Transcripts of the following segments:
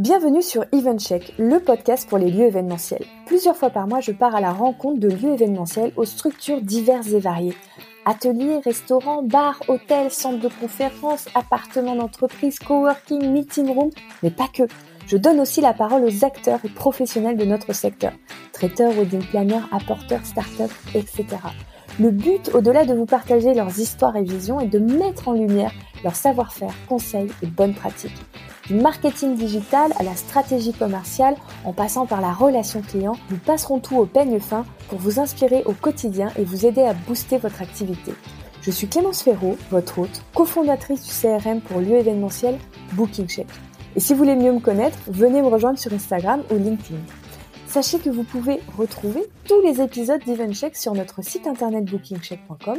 Bienvenue sur EventCheck, le podcast pour les lieux événementiels. Plusieurs fois par mois, je pars à la rencontre de lieux événementiels aux structures diverses et variées. Ateliers, restaurants, bars, hôtels, centres de conférences, appartements d'entreprise, coworking, meeting room, mais pas que. Je donne aussi la parole aux acteurs et professionnels de notre secteur. Traiteurs, wedding planners, apporteurs, startups, etc. Le but, au-delà de vous partager leurs histoires et visions, est de mettre en lumière leur savoir-faire, conseils et bonnes pratiques. Du marketing digital à la stratégie commerciale, en passant par la relation client, nous passerons tout au peigne fin pour vous inspirer au quotidien et vous aider à booster votre activité. Je suis Clémence Ferraud, votre hôte, cofondatrice du CRM pour lieu événementiel Booking Check. Et si vous voulez mieux me connaître, venez me rejoindre sur Instagram ou LinkedIn. Sachez que vous pouvez retrouver tous les épisodes d'EventCheck sur notre site internet bookingcheck.com,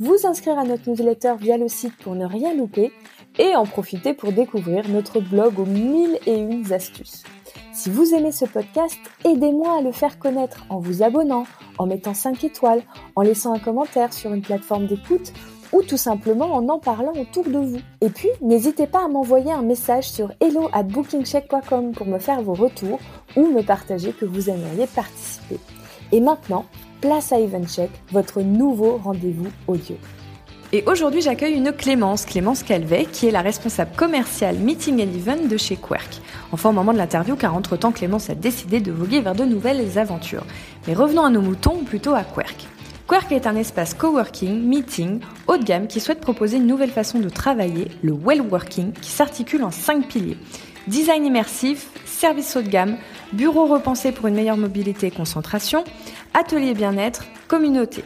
vous inscrire à notre newsletter via le site pour ne rien louper et en profiter pour découvrir notre blog aux mille et une astuces. Si vous aimez ce podcast, aidez-moi à le faire connaître en vous abonnant, en mettant 5 étoiles, en laissant un commentaire sur une plateforme d'écoute ou tout simplement en en parlant autour de vous. Et puis, n'hésitez pas à m'envoyer un message sur hello at bookingcheck.com pour me faire vos retours ou me partager que vous aimeriez participer. Et maintenant, place à EventCheck, votre nouveau rendez-vous audio. Et aujourd'hui, j'accueille une Clémence, Clémence Calvet, qui est la responsable commerciale Meeting and Event de chez Quirk. Enfin, au moment de l'interview, car entre-temps, Clémence a décidé de voguer vers de nouvelles aventures. Mais revenons à nos moutons, plutôt à Quirk. Quark est un espace coworking, meeting, haut de gamme qui souhaite proposer une nouvelle façon de travailler, le well working, qui s'articule en cinq piliers. Design immersif, service haut de gamme, bureau repensé pour une meilleure mobilité et concentration, atelier bien-être, communauté.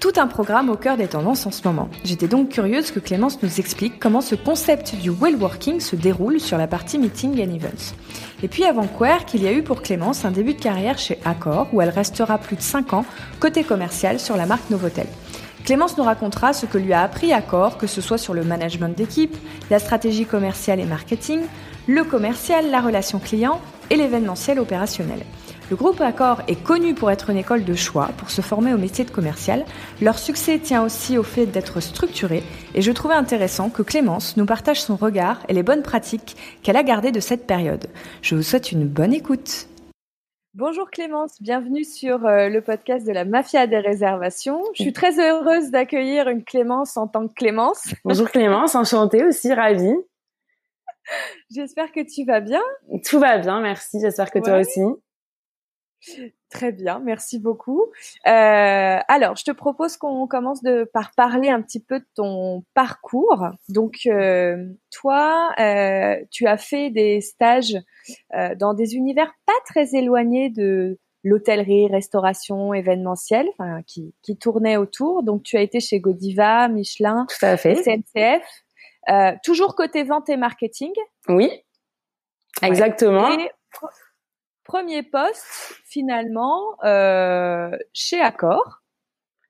Tout un programme au cœur des tendances en ce moment. J'étais donc curieuse que Clémence nous explique comment ce concept du well working se déroule sur la partie meeting and events. Et puis avant Quirk, il y a eu pour Clémence un début de carrière chez Accor où elle restera plus de 5 ans côté commercial sur la marque Novotel. Clémence nous racontera ce que lui a appris Accor, que ce soit sur le management d'équipe, la stratégie commerciale et marketing, le commercial, la relation client et l'événementiel opérationnel. Le groupe Accor est connu pour être une école de choix pour se former au métier de commercial. Leur succès tient aussi au fait d'être structuré et je trouvais intéressant que Clémence nous partage son regard et les bonnes pratiques qu'elle a gardées de cette période. Je vous souhaite une bonne écoute. Bonjour Clémence, bienvenue sur euh, le podcast de la Mafia des réservations. Je suis très heureuse d'accueillir une Clémence en tant que Clémence. Bonjour Clémence, enchantée aussi, ravie. J'espère que tu vas bien. Tout va bien, merci. J'espère que toi aussi. Très bien, merci beaucoup. Euh, alors, je te propose qu'on commence de, par parler un petit peu de ton parcours. Donc, euh, toi, euh, tu as fait des stages dans des univers pas très éloignés de l'hôtellerie, restauration, événementiel, enfin, qui, qui tournaient autour. Donc, tu as été chez Godiva, Michelin, Tout à fait. SNCF. toujours côté vente et marketing. Oui, exactement premier poste finalement euh, chez Accor.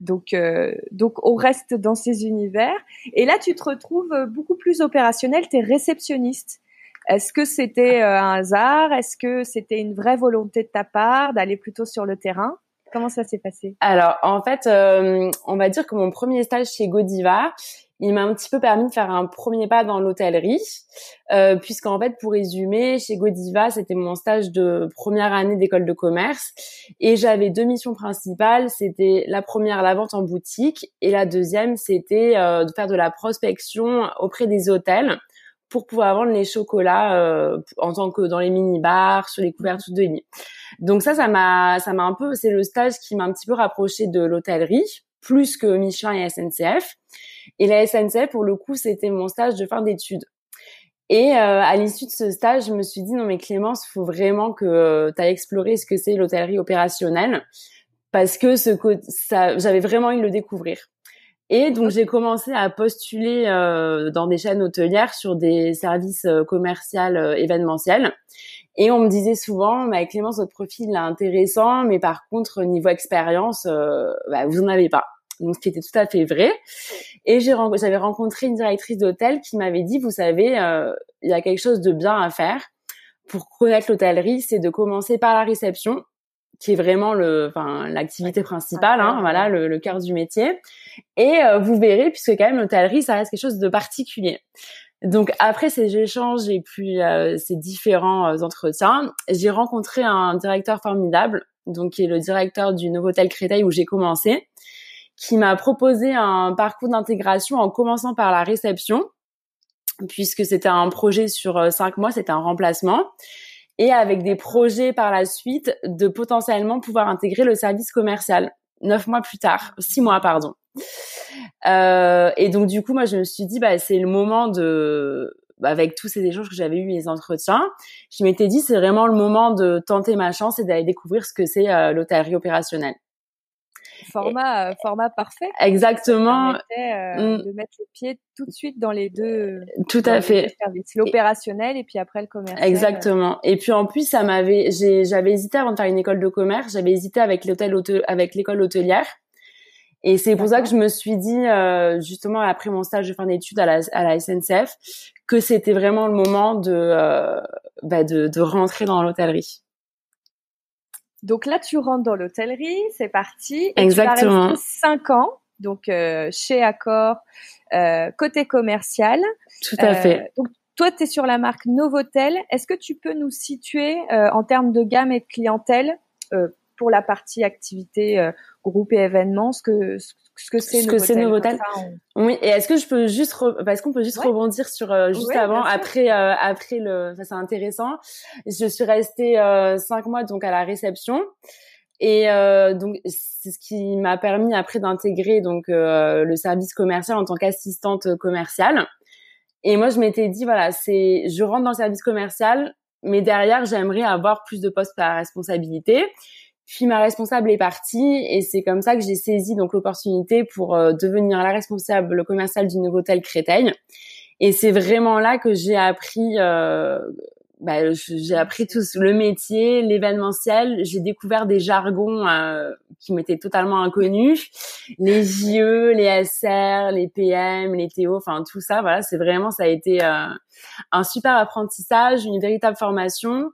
Donc, euh, donc on reste dans ces univers. Et là, tu te retrouves beaucoup plus opérationnel. Tu es réceptionniste. Est-ce que c'était euh, un hasard? Est-ce que c'était une vraie volonté de ta part d'aller plutôt sur le terrain? Comment ça s'est passé? Alors, en fait, on va dire que mon premier stage chez Godiva, il m'a un petit peu permis de faire un premier pas dans l'hôtellerie, euh, puisqu'en fait, pour résumer, chez Godiva, c'était mon stage de première année d'école de commerce, et j'avais deux missions principales. C'était la première, la vente en boutique, et la deuxième, c'était euh, de faire de la prospection auprès des hôtels pour pouvoir vendre les chocolats euh, en tant que dans les mini bars, sur les couvertures de lit. Donc ça, ça m'a, ça m'a un peu, c'est le stage qui m'a un petit peu rapproché de l'hôtellerie, plus que Michelin et SNCF. Et la SNCF, pour le coup, c'était mon stage de fin d'études. Et euh, à l'issue de ce stage, je me suis dit non mais Clémence, faut vraiment que euh, tu ailles explorer ce que c'est l'hôtellerie opérationnelle parce que ce ça j'avais vraiment de le découvrir. Et donc j'ai commencé à postuler euh, dans des chaînes hôtelières sur des services commerciaux événementiels. Et on me disait souvent, bah, Clémence, votre profil est intéressant, mais par contre niveau expérience, bah, vous en avez pas donc ce qui était tout à fait vrai. Et j'avais rencontré une directrice d'hôtel qui m'avait dit, vous savez, euh, il y a quelque chose de bien à faire pour connaître l'hôtellerie, c'est de commencer par la réception, qui est vraiment le, enfin l'activité principale, hein, voilà, le, le, cœur du métier. Et euh, vous verrez, puisque quand même l'hôtellerie, ça reste quelque chose de particulier. Donc après ces échanges et puis euh, ces différents euh, entretiens, j'ai rencontré un directeur formidable, donc qui est le directeur du Novotel Créteil où j'ai commencé, qui m'a proposé un parcours d'intégration en commençant par la réception, puisque c'était un projet sur euh, cinq mois, c'était un remplacement, et avec des projets par la suite de potentiellement pouvoir intégrer le service commercial neuf mois plus tard, six mois pardon. Euh, et donc du coup, moi, je me suis dit, bah, c'est le moment de, bah, avec tous ces échanges que j'avais eu, les entretiens, je m'étais dit, c'est vraiment le moment de tenter ma chance et d'aller découvrir ce que c'est euh, l'hôtellerie opérationnelle. Format, euh, format parfait. Exactement. Euh, mm. De mettre les pieds tout de suite dans les deux. Tout à fait. L'opérationnel et puis après le commercial. Exactement. Et puis en plus, ça m'avait, j'avais hésité avant de faire une école de commerce, j'avais hésité avec l'hôtel, avec l'école hôtelière et c'est pour ça que je me suis dit, euh, justement après mon stage de fin d'études à la, à la SNCF, que c'était vraiment le moment de, euh, bah de, de rentrer dans l'hôtellerie. Donc là, tu rentres dans l'hôtellerie, c'est parti. Et Exactement. Tu vas cinq ans, donc euh, chez Accor, euh, côté commercial. Tout à fait. Euh, donc toi, tu es sur la marque Novotel. Est-ce que tu peux nous situer en termes de gamme et de clientèle pour la partie activité euh, groupe et événements, ce que ce ce que c'est Novotel. Oui, et est-ce que je peux juste parce qu'on peut juste rebondir sur euh, juste avant après euh, après le ça c'est intéressant. Je suis restée cinq mois donc à la réception et donc c'est ce qui m'a permis après d'intégrer donc le service commercial en tant qu'assistante commerciale. Et moi je m'étais dit voilà, c'est je rentre dans le service commercial mais derrière j'aimerais avoir plus de postes à responsabilité puis ma responsable est partie et c'est comme ça que j'ai saisi donc l'opportunité pour euh, devenir la responsable commerciale du nouveau hôtel Créteil. Et c'est vraiment là que j'ai appris, euh, bah, j'ai appris tout le métier, l'événementiel. J'ai découvert des jargons euh, qui m'étaient totalement inconnus, les JE, les SR, les PM, les TO, enfin tout ça. Voilà, c'est vraiment ça a été euh, un super apprentissage, une véritable formation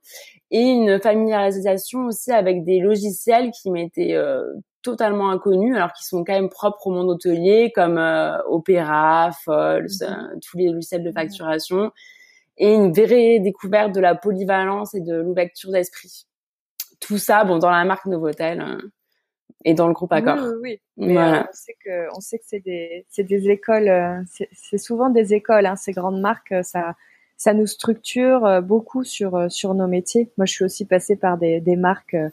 et une familiarisation aussi avec des logiciels qui m'étaient euh, totalement inconnus, alors qu'ils sont quand même propres au monde hôtelier, comme euh, Opera, Fols, mhm. euh, tous les logiciels de facturation, et une vraie découverte de la polyvalence et de l'ouverture d'esprit. Tout ça, bon, dans la marque Novotel hein, et dans le groupe Accor. Oui, oui, on sait que on sait que c'est des c'est des écoles, c'est souvent des écoles, hein, ces grandes marques, ça ça nous structure euh, beaucoup sur euh, sur nos métiers. Moi, je suis aussi passée par des, des marques, euh,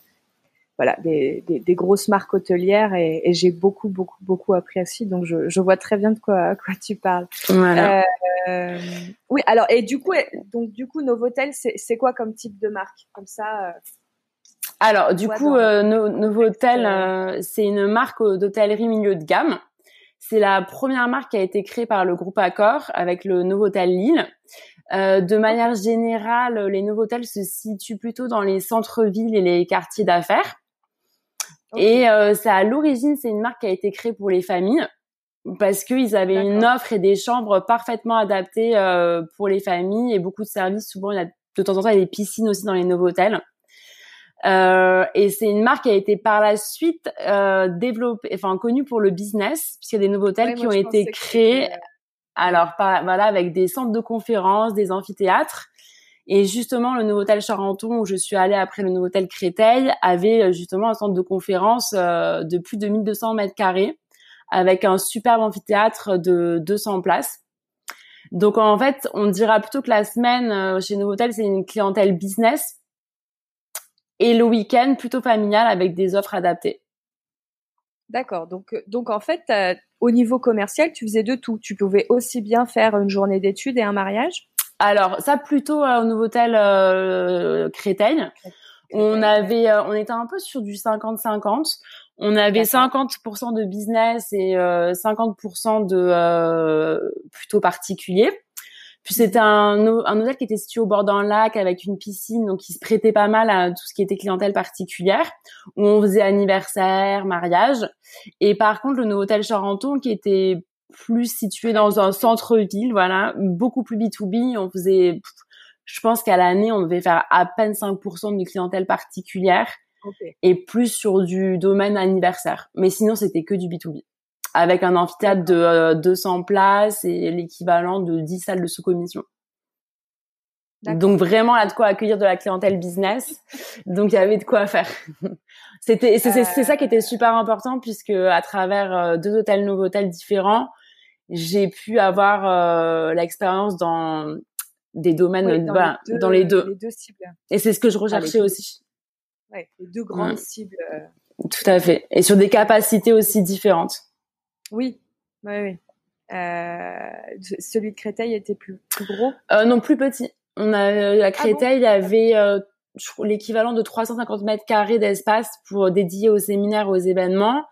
voilà, des, des, des, grosses marques hôtelières et, et j'ai beaucoup beaucoup beaucoup appris aussi. Donc, je, je vois très bien de quoi quoi tu parles. Voilà. Euh, oui. Alors, et du coup, donc du coup, Novotel, c'est c'est quoi comme type de marque? Comme ça. alors, du coup, euh, Novotel, c'est une marque d'hôtellerie milieu de gamme. C'est la première marque qui a été créée par le groupe Accor avec le Novotel Lille. Euh, de manière générale, les nouveaux hôtels se situent plutôt dans les centres-villes et les quartiers d'affaires. Et euh, ça, à l'origine, c'est une marque qui a été créée pour les familles parce qu'ils avaient une offre et des chambres parfaitement adaptées euh, pour les familles et beaucoup de services. Souvent, il y a de temps en temps il y a des piscines aussi dans les nouveaux hôtels. Euh, et c'est une marque qui a été par la suite euh, développée, enfin connue pour le business, puisqu'il y a des nouveaux hôtels qui ont été créés alors, voilà, avec des centres de conférences, des amphithéâtres. Et justement, le Nouveau Hôtel Charenton, où je suis allée après le Nouveau Hôtel Créteil, avait euh, justement un centre de conférence euh, de plus de 1200 mètres carrés, avec un superbe amphithéâtre de 200 places. Donc en fait, on dira plutôt que la semaine euh, chez Nouveau Hôtel, c'est une clientèle business, et le week-end plutôt familial avec des offres adaptées. D'accord. Donc, donc en fait, au niveau commercial, tu faisais de tout. Tu pouvais aussi bien faire une journée d'études et un mariage? Alors ça plutôt euh, au nouveau hôtel euh, Créteil. On avait, euh, on était un peu sur du 50-50. On avait 50% de business et 50% de plutôt particulier. Puis c'était un, un hôtel qui était situé au bord d'un lac avec une piscine, donc qui se prêtait pas mal à tout ce qui était clientèle particulière, où on faisait anniversaire, mariage. Et par contre, le nouveau hôtel Charenton, qui était plus situé dans un centre-ville, voilà, beaucoup plus B2B, on faisait, je pense qu'à l'année, on devait faire à peine 5% de clientèle particulière. Et plus sur du domaine anniversaire. Mais sinon, c'était que du B2B. Avec un amphithéâtre de 200 places et l'équivalent de 10 salles de sous-commission. Donc vraiment là de quoi accueillir de la clientèle business. Donc il y avait de quoi faire. C'était c'est ça qui était super important puisque à travers deux hôtels hôtels différents, j'ai pu avoir l'expérience dans des domaines dans, les, deux, dans les, deux. cibles. Et c'est ce que je recherchais aussi. Ouais, les deux grandes cibles. Tout à fait. Et sur des capacités aussi différentes. Oui, oui, oui. Euh, celui de Créteil était plus, plus gros? Euh, Non, plus petit. On a à ah Créteil, il y avait euh, l'équivalent de 350 mètres carrés d'espace pour dédier aux séminaires, aux événements,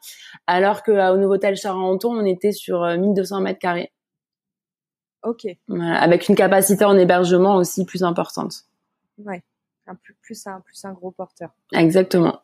alors qu'au Novotel Charenton, on était sur 1200 mètres carrés. Ok. avec une capacité en hébergement aussi plus importante. Ouais, un plus, plus un plus un gros porteur. Exactement.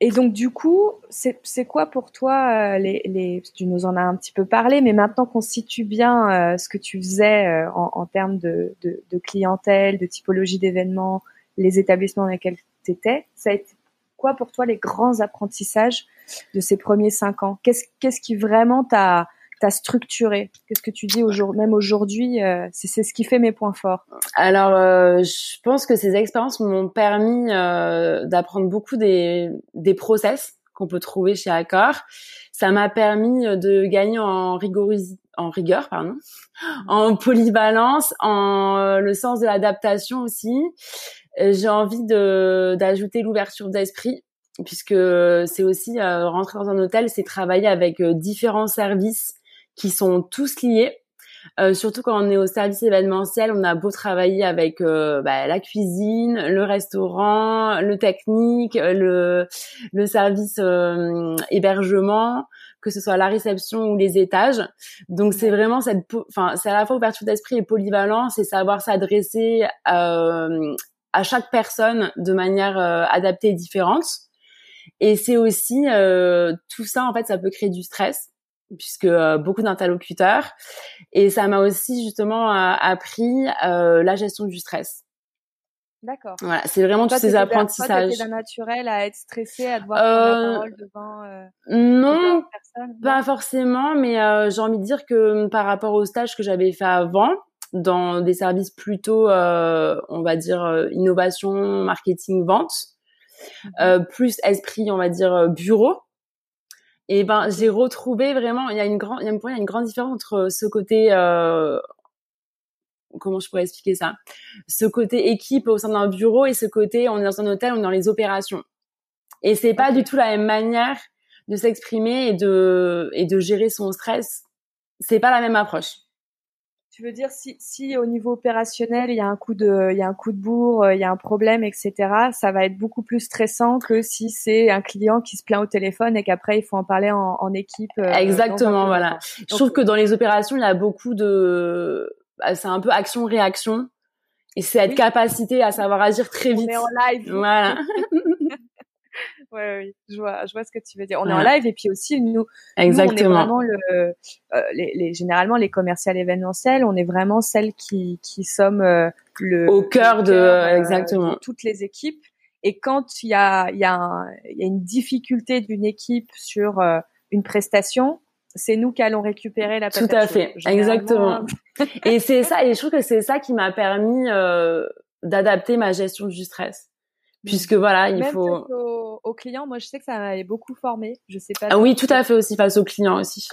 Et donc du coup, c'est quoi pour toi euh, les, les, Tu nous en as un petit peu parlé, mais maintenant qu'on situe bien euh, ce que tu faisais euh, en, en, termes de, de, de, clientèle, de typologie d'événements, les établissements dans lesquels tu étais, ça a été quoi pour toi les grands apprentissages de ces premiers cinq ans? Qu'est-ce qu'est-ce qui vraiment t'a t'as structuré Qu'est-ce que tu dis aujourd'hui, même aujourd'hui euh, C'est ce qui fait mes points forts. Alors, euh, je pense que ces expériences m'ont permis euh, d'apprendre beaucoup des, des process qu'on peut trouver chez Accor. Ça m'a permis de gagner en rigorosité en rigueur, pardon, en polyvalence, en le sens de l'adaptation aussi. J'ai envie de d'ajouter l'ouverture d'esprit puisque c'est aussi rentrer dans un hôtel, c'est travailler avec différents services qui sont tous liés. Euh, surtout quand on est au service événementiel, on a beau travailler avec euh, bah, la cuisine, le restaurant, le technique, le, le service euh, hébergement, que ce soit la réception ou les étages. Donc c'est vraiment cette, enfin c'est à la fois ouverture d'esprit et polyvalence et savoir s'adresser euh, à chaque personne de manière adaptée et différente. Et c'est aussi tout ça en fait, ça peut créer du stress puisque euh, beaucoup d'interlocuteurs. Et ça m'a aussi justement euh, appris euh, la gestion du stress. D'accord. Voilà, c'est vraiment tous ces apprentissages. Toi, naturel à être stressé, à devoir prendre la parole devant. non, pas forcément, mais j'ai envie de dire que par rapport au stage que j'avais fait avant, dans des services plutôt, on va dire, innovation, marketing, vente, mmh plus esprit, on va dire, bureau et ben j'ai retrouvé vraiment il y a une grande il y a une grande différence entre ce côté euh, comment je pourrais expliquer ça? Ce côté équipe au sein d'un bureau et ce côté on est dans un hôtel on est dans les opérations. Et c'est pas du tout la même manière de s'exprimer et de et de gérer son stress. C'est pas la même approche tu veux dire si, si au niveau opérationnel il y a un coup de il y a un coup de bourre, euh, il y a un problème, etc. Ça va être beaucoup plus stressant que si c'est un client qui se plaint au téléphone et qu'après il faut en parler en, en équipe. Euh, Exactement, voilà. je trouve que dans les opérations il y a beaucoup de bah, c'est un peu action réaction et c'est être capacité à savoir agir très vite. On est en live. Voilà. ouais, oui, je vois, je vois ce que tu veux dire. On est en live et puis aussi nous, Exactement. Nous, on est vraiment le, euh, les, les, généralement les commerciales événementielles, on est vraiment celles qui qui sommes euh, le au cœur, de, euh, exactement toutes les équipes. Et quand il y a y a, y a une difficulté d'une équipe sur une prestation, c'est nous qui allons récupérer la Tout à fait, exactement. et c'est ça, et je trouve que c'est ça qui m'a permis d'adapter ma gestion du stress puisque voilà, il faut. Aux, aux, clients, moi je sais que ça m'avait beaucoup formé. Je sais pas. Ah oui, tout à fait aussi face aux clients aussi.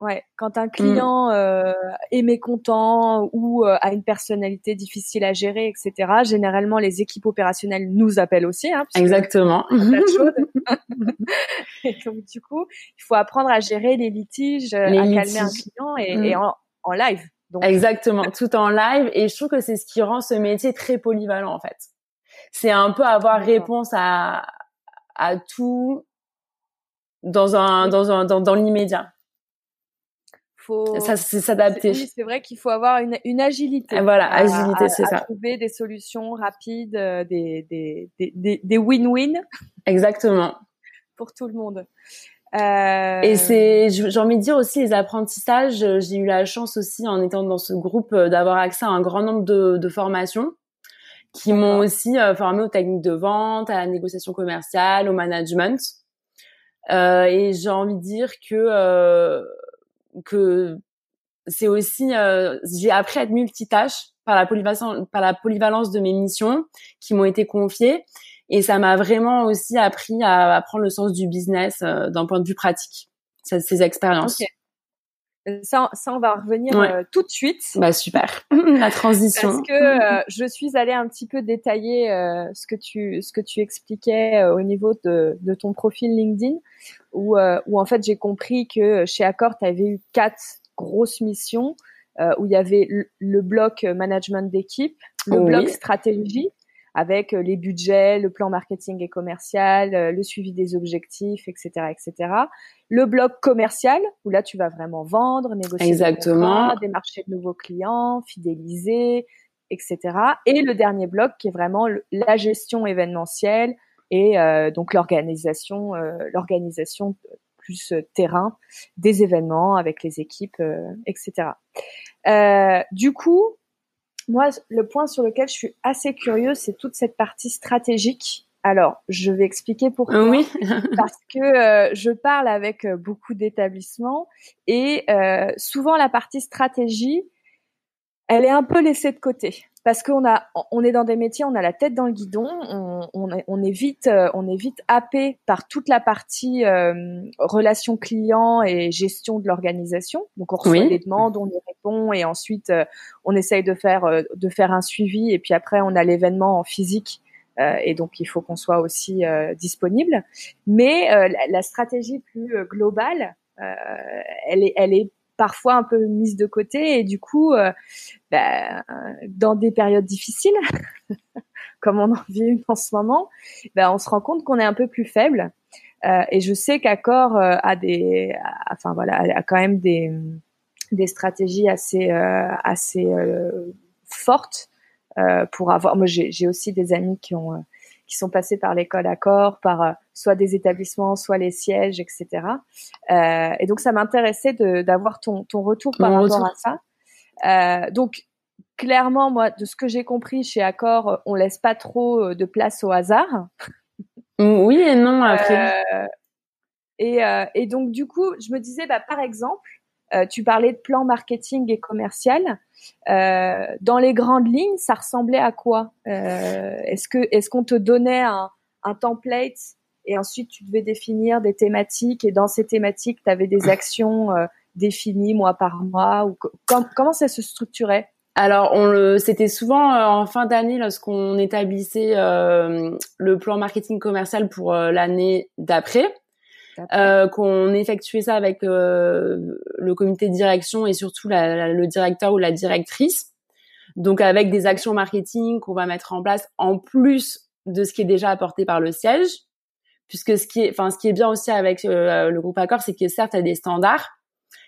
ouais, quand un client euh, est mécontent ou euh, a une personnalité difficile à gérer, etc. Généralement, les équipes opérationnelles nous appellent aussi. Hein, Exactement. et donc du coup, il faut apprendre à gérer les litiges, à calmer un client et, et mm. en, en, live. Donc. Exactement, tout en live. Et je trouve que c'est ce qui rend ce métier très polyvalent en fait c'est un peu avoir réponse à à tout dans un dans un dans, dans l'immédiat. Faut ça c'est s'adapter. c'est vrai qu'il faut avoir une, une agilité. Voilà, agilité, c'est ça. Trouver des solutions rapides, euh, des des des des win-win. Exactement. Pour tout le monde. Euh... Et c'est, j'ai envie de dire aussi les apprentissages. J'ai eu la chance aussi en étant dans ce groupe euh, d'avoir accès à un grand nombre de, de formations qui m'ont aussi euh, formé aux techniques de vente, à la négociation commerciale, au management. et j'ai envie de dire que que c'est aussi j'ai appris à être multitâche par la polyvalence par la polyvalence de mes missions qui m'ont été confiées et ça m'a vraiment aussi appris à apprendre le sens du business d'un point de vue pratique ces expériences. Ça, ça, on va revenir euh, tout de suite. Bah super, la transition. Parce que euh, je suis allée un petit peu détailler euh, ce que tu ce que tu expliquais au niveau de, de ton profil LinkedIn, où où en fait j'ai compris que chez Accor tu avais eu quatre grosses missions où il y avait le, bloc management d'équipe, le bloc stratégie avec les budgets, le plan marketing et commercial, le suivi des objectifs, etc., etc le bloc commercial où là tu vas vraiment vendre, négocier Exactement. Des démarcher de nouveaux clients, fidéliser, etc. Et le dernier bloc qui est vraiment la gestion événementielle et euh, donc l'organisation, euh, l'organisation plus euh, terrain des événements avec les équipes, etc. du coup, moi, le point sur lequel je suis assez curieuse, c'est toute cette partie stratégique alors, je vais expliquer pourquoi. Oui. parce que euh, je parle avec euh, beaucoup d'établissements et euh, souvent la partie stratégie, elle est un peu laissée de côté parce qu'on a, on est dans des métiers, on a la tête dans le guidon, on, on, est, on est vite, on est vite happé par toute la partie relation client et gestion de l'organisation. Donc on reçoit des demandes, on y répond et ensuite on essaye de faire de faire un suivi et puis après on a l'événement en physique euh, et donc il faut qu'on soit aussi euh, disponible. Mais euh, la, stratégie plus globale, elle est, elle est parfois un peu mise de côté et du coup, bah, dans des périodes difficiles, comme on en vit en ce moment, bah, on se rend compte qu'on est un peu plus faible. Euh, et je sais qu'Accor a des, enfin voilà, quand même des stratégies assez assez fortes euh, pour avoir. Moi, j'ai aussi des amis qui ont euh, qui sont passés par l'école Accor, par euh, soit des établissements, soit les sièges, etc. Euh, et donc, ça m'intéressait d'avoir ton, ton retour par rapport à ça. Euh, donc, clairement, moi, de ce que j'ai compris chez Accor, on laisse pas trop de place au hasard. Oui et non après. et, et donc, du coup, je me disais, bah, par exemple, tu parlais de plan marketing et commercial. Euh, dans les grandes lignes, ça ressemblait à quoi? Euh, Est-ce que est-ce qu'on te donnait un, un template et ensuite tu devais définir des thématiques et dans ces thématiques tu avais des actions euh, définies mois par mois ou comment ça se structurait? Alors, on le, c'était souvent en fin d'année lorsqu'on établissait le plan marketing commercial pour l'année d'après. Euh, qu'on effectuait ça avec euh, le comité de direction et surtout le directeur ou la directrice. Donc avec des actions marketing qu'on va mettre en place en plus de ce qui est déjà apporté par le siège, puisque ce qui est, enfin ce qui est bien aussi avec euh, le groupe Accor, c'est que certes il y a des standards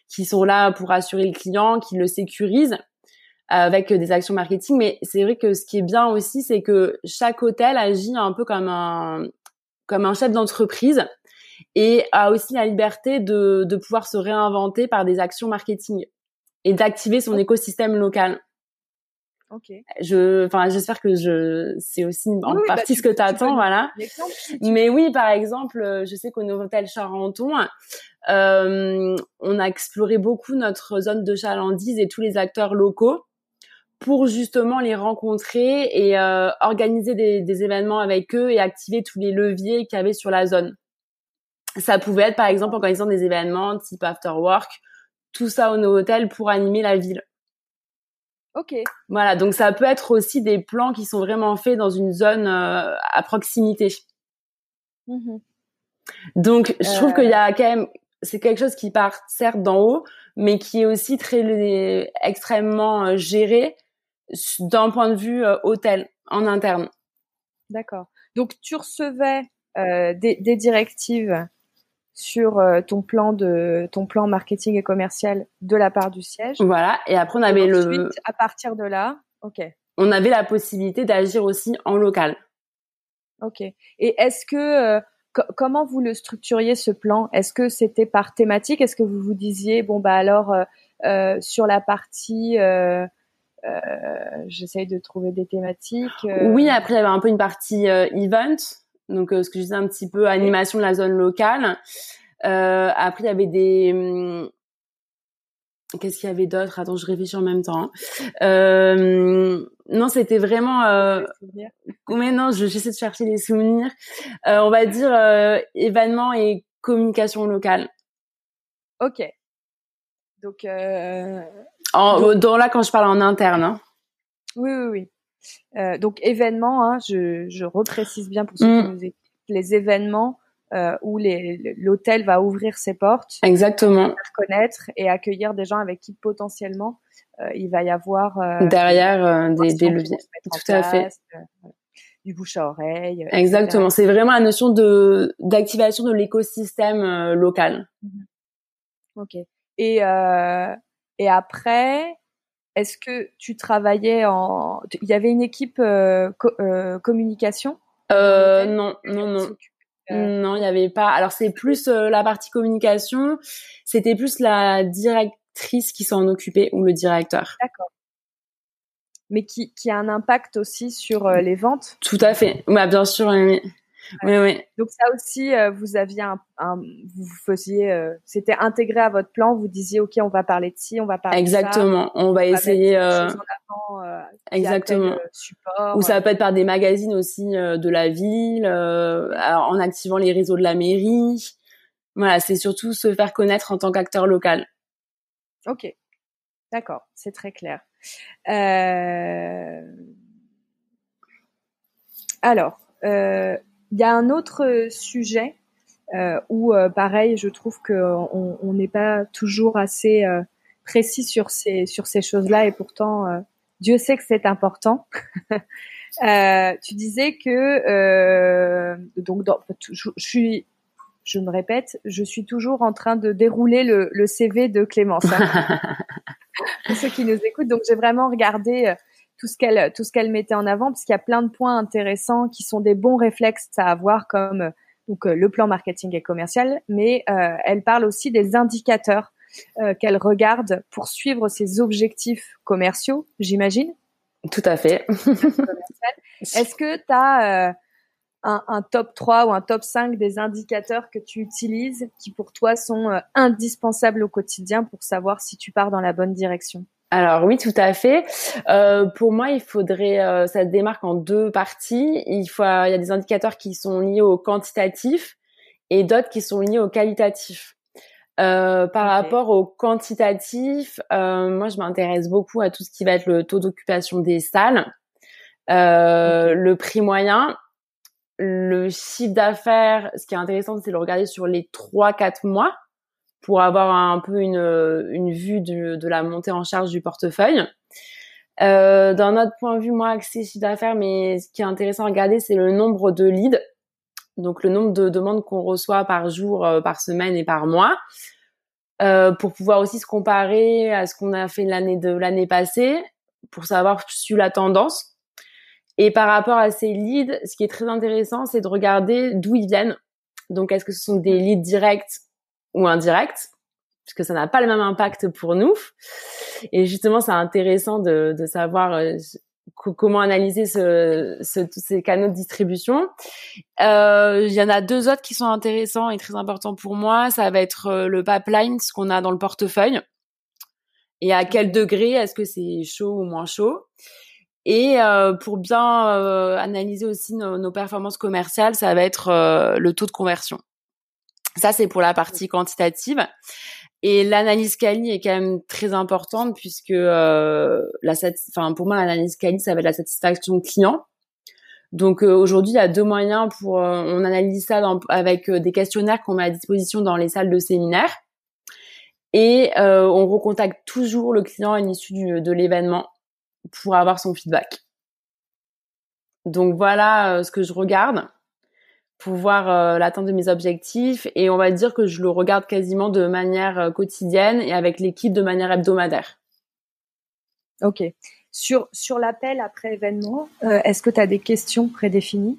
qui sont là pour assurer le client, qui le sécurisent avec des actions marketing, mais c'est vrai que ce qui est bien aussi, c'est que chaque hôtel agit un peu comme un comme un chef d'entreprise et a aussi la liberté de, de pouvoir se réinventer par des actions marketing et d'activer son écosystème local. Ok. Je, enfin, j'espère que je, c'est aussi en bah, partie ce que tu attends, voilà. Mais oui, par exemple, euh, je sais qu'au Novotel Charenton, euh, on a exploré beaucoup notre zone de chalandise et tous les acteurs locaux pour justement les rencontrer et euh, organiser des, des, événements avec eux et activer tous les leviers qu'il y avait sur la zone. Ça pouvait être par exemple en organisant des événements type after work, tout ça au Novotel pour animer la ville. Ok. Voilà, donc ça peut être aussi des plans qui sont vraiment faits dans une zone euh, à proximité. Mmh donc je trouve qu'il y a quand même, c'est quelque chose qui part certes d'en haut, mais qui est aussi très extrêmement euh, géré d'un point de vue euh, hôtel en interne. D'accord. Donc tu recevais des, des, directives sur euh, ton plan de ton plan marketing et commercial de la part du siège. Voilà. Et après on avait le. À partir de là, ok. On avait la possibilité d'agir aussi en local. Ok. Et est-ce que euh, comment vous le structuriez ce plan? Est-ce que c'était par thématique? Est-ce que vous vous disiez bon bah alors euh, sur la partie j'essaye de trouver des thématiques. Oui, après il y avait un peu une partie event Donc, ce que je disais un petit peu, animation de la zone locale. après, il y avait des hum, Qu'est-ce qu'il y avait d'autre? Attends, je réfléchis en même temps. Euh, non, c'était vraiment. Euh... Mais non, j'essaie de chercher les souvenirs. Euh, on va dire euh, événements et communication locale. Ok. Donc. Euh... Dans là, quand je parle en interne. Hein. Oui, oui, oui. Euh, donc événements, hein, je, je reprécise bien pour ceux qui mm. nous écoutent, les événements euh, où l'hôtel va ouvrir ses portes, exactement, faire connaître et accueillir des gens avec qui potentiellement euh, il va y avoir derrière des, des leviers. Tout à fait. du bouche à oreille. Exactement. C'est vraiment la notion de d'activation de l'écosystème local. Mhm. Ok. Et et après, est-ce que tu travaillais en Il y avait une équipe communication? Euh, non, non, non. Non, il n'y avait pas. Alors c'est plus euh, la partie communication, c'était plus la directrice qui s'en occupait ou le directeur. D'accord. Mais qui, qui a un impact aussi sur euh, les ventes? Tout à fait. Bah, bien sûr, oui. Oui, oui. Donc ça aussi, euh, vous aviez un, vous faisiez, euh, c'était intégré à votre plan. Vous disiez, ok, on va parler de ci, on va parler exactement. de ça. On va essayer. Euh, exactement. support. Ou ça peut être par des magazines aussi de la ville, en activant les réseaux de la mairie. Voilà, c'est surtout se faire connaître en tant qu'acteur local. Ok, d'accord, c'est très clair. Alors, euh, il y a un autre euh, sujet euh, où, euh, pareil, je trouve qu'on on n'est pas toujours assez euh, précis sur ces sur ces choses-là, et pourtant, Dieu sait que c'est important. tu disais que donc, dans, je, suis je me répète, je suis toujours en train de dérouler le, le CV de Clémence. Hein. Pour ceux qui nous écoutent, donc j'ai vraiment regardé tout ce qu'elle tout ce qu'elle mettait en avant parce qu'il y a plein de points intéressants qui sont des bons réflexes à avoir comme euh, donc euh, le plan marketing et commercial mais euh, elle parle aussi des indicateurs qu'elle regarde pour suivre ses objectifs commerciaux j'imagine. Tout à fait. Est-ce que tu as un, un, top 3 ou un top 5 des indicateurs que tu utilises qui pour toi sont indispensables au quotidien pour savoir si tu pars dans la bonne direction? Alors oui, tout à fait. Euh, pour moi, il faudrait, euh, ça se démarque en deux parties. Il faut, il y a des indicateurs qui sont liés au quantitatif et d'autres qui sont liés au qualitatif. Euh, par rapport au quantitatif, euh, moi, je m'intéresse beaucoup à tout ce qui va être le taux d'occupation des salles, euh, le prix moyen, le chiffre d'affaires. Ce qui est intéressant, c'est de le regarder sur les trois, quatre mois pour avoir un peu une, une vue de, de la montée en charge du portefeuille. Euh, D'un autre point de vue, moi, accès chiffre d'affaires, mais ce qui est intéressant à regarder, c'est le nombre de leads, donc le nombre de demandes qu'on reçoit par jour, euh, par semaine et par mois, euh, pour pouvoir aussi se comparer à ce qu'on a fait l'année de l'année passée, pour savoir sur la tendance. Et par rapport à ces leads, ce qui est très intéressant, c'est de regarder d'où ils viennent. Donc, est-ce que ce sont des leads directs ou indirect, puisque ça n'a pas le même impact pour nous. Et justement, c'est intéressant de, de savoir euh, comment analyser ce, ce, tous ces canaux de distribution. Euh, il y en a deux autres qui sont intéressants et très importants pour moi. Ça va être euh, le pipeline, ce qu'on a dans le portefeuille. Et à quel degré est-ce que c'est chaud ou moins chaud? Et euh, pour bien euh, analyser aussi nos, nos, performances commerciales, ça va être le taux de conversion. Ça, c'est pour la partie quantitative. Et l'analyse quali est quand même très importante puisque euh, la enfin pour moi l'analyse quali ça va être la satisfaction client. Donc euh, aujourd'hui il y a deux moyens pour euh, on analyse ça avec euh, des questionnaires qu'on met à disposition dans les salles de séminaire et on recontacte toujours le client à l'issue de l'événement pour avoir son feedback. Donc voilà ce que je regarde pour voir euh, l'atteinte de mes objectifs et on va dire que je le regarde quasiment de manière euh, quotidienne et avec l'équipe de manière hebdomadaire. Ok. Sur, sur l'appel après événement, euh, est-ce que tu as des questions prédéfinies?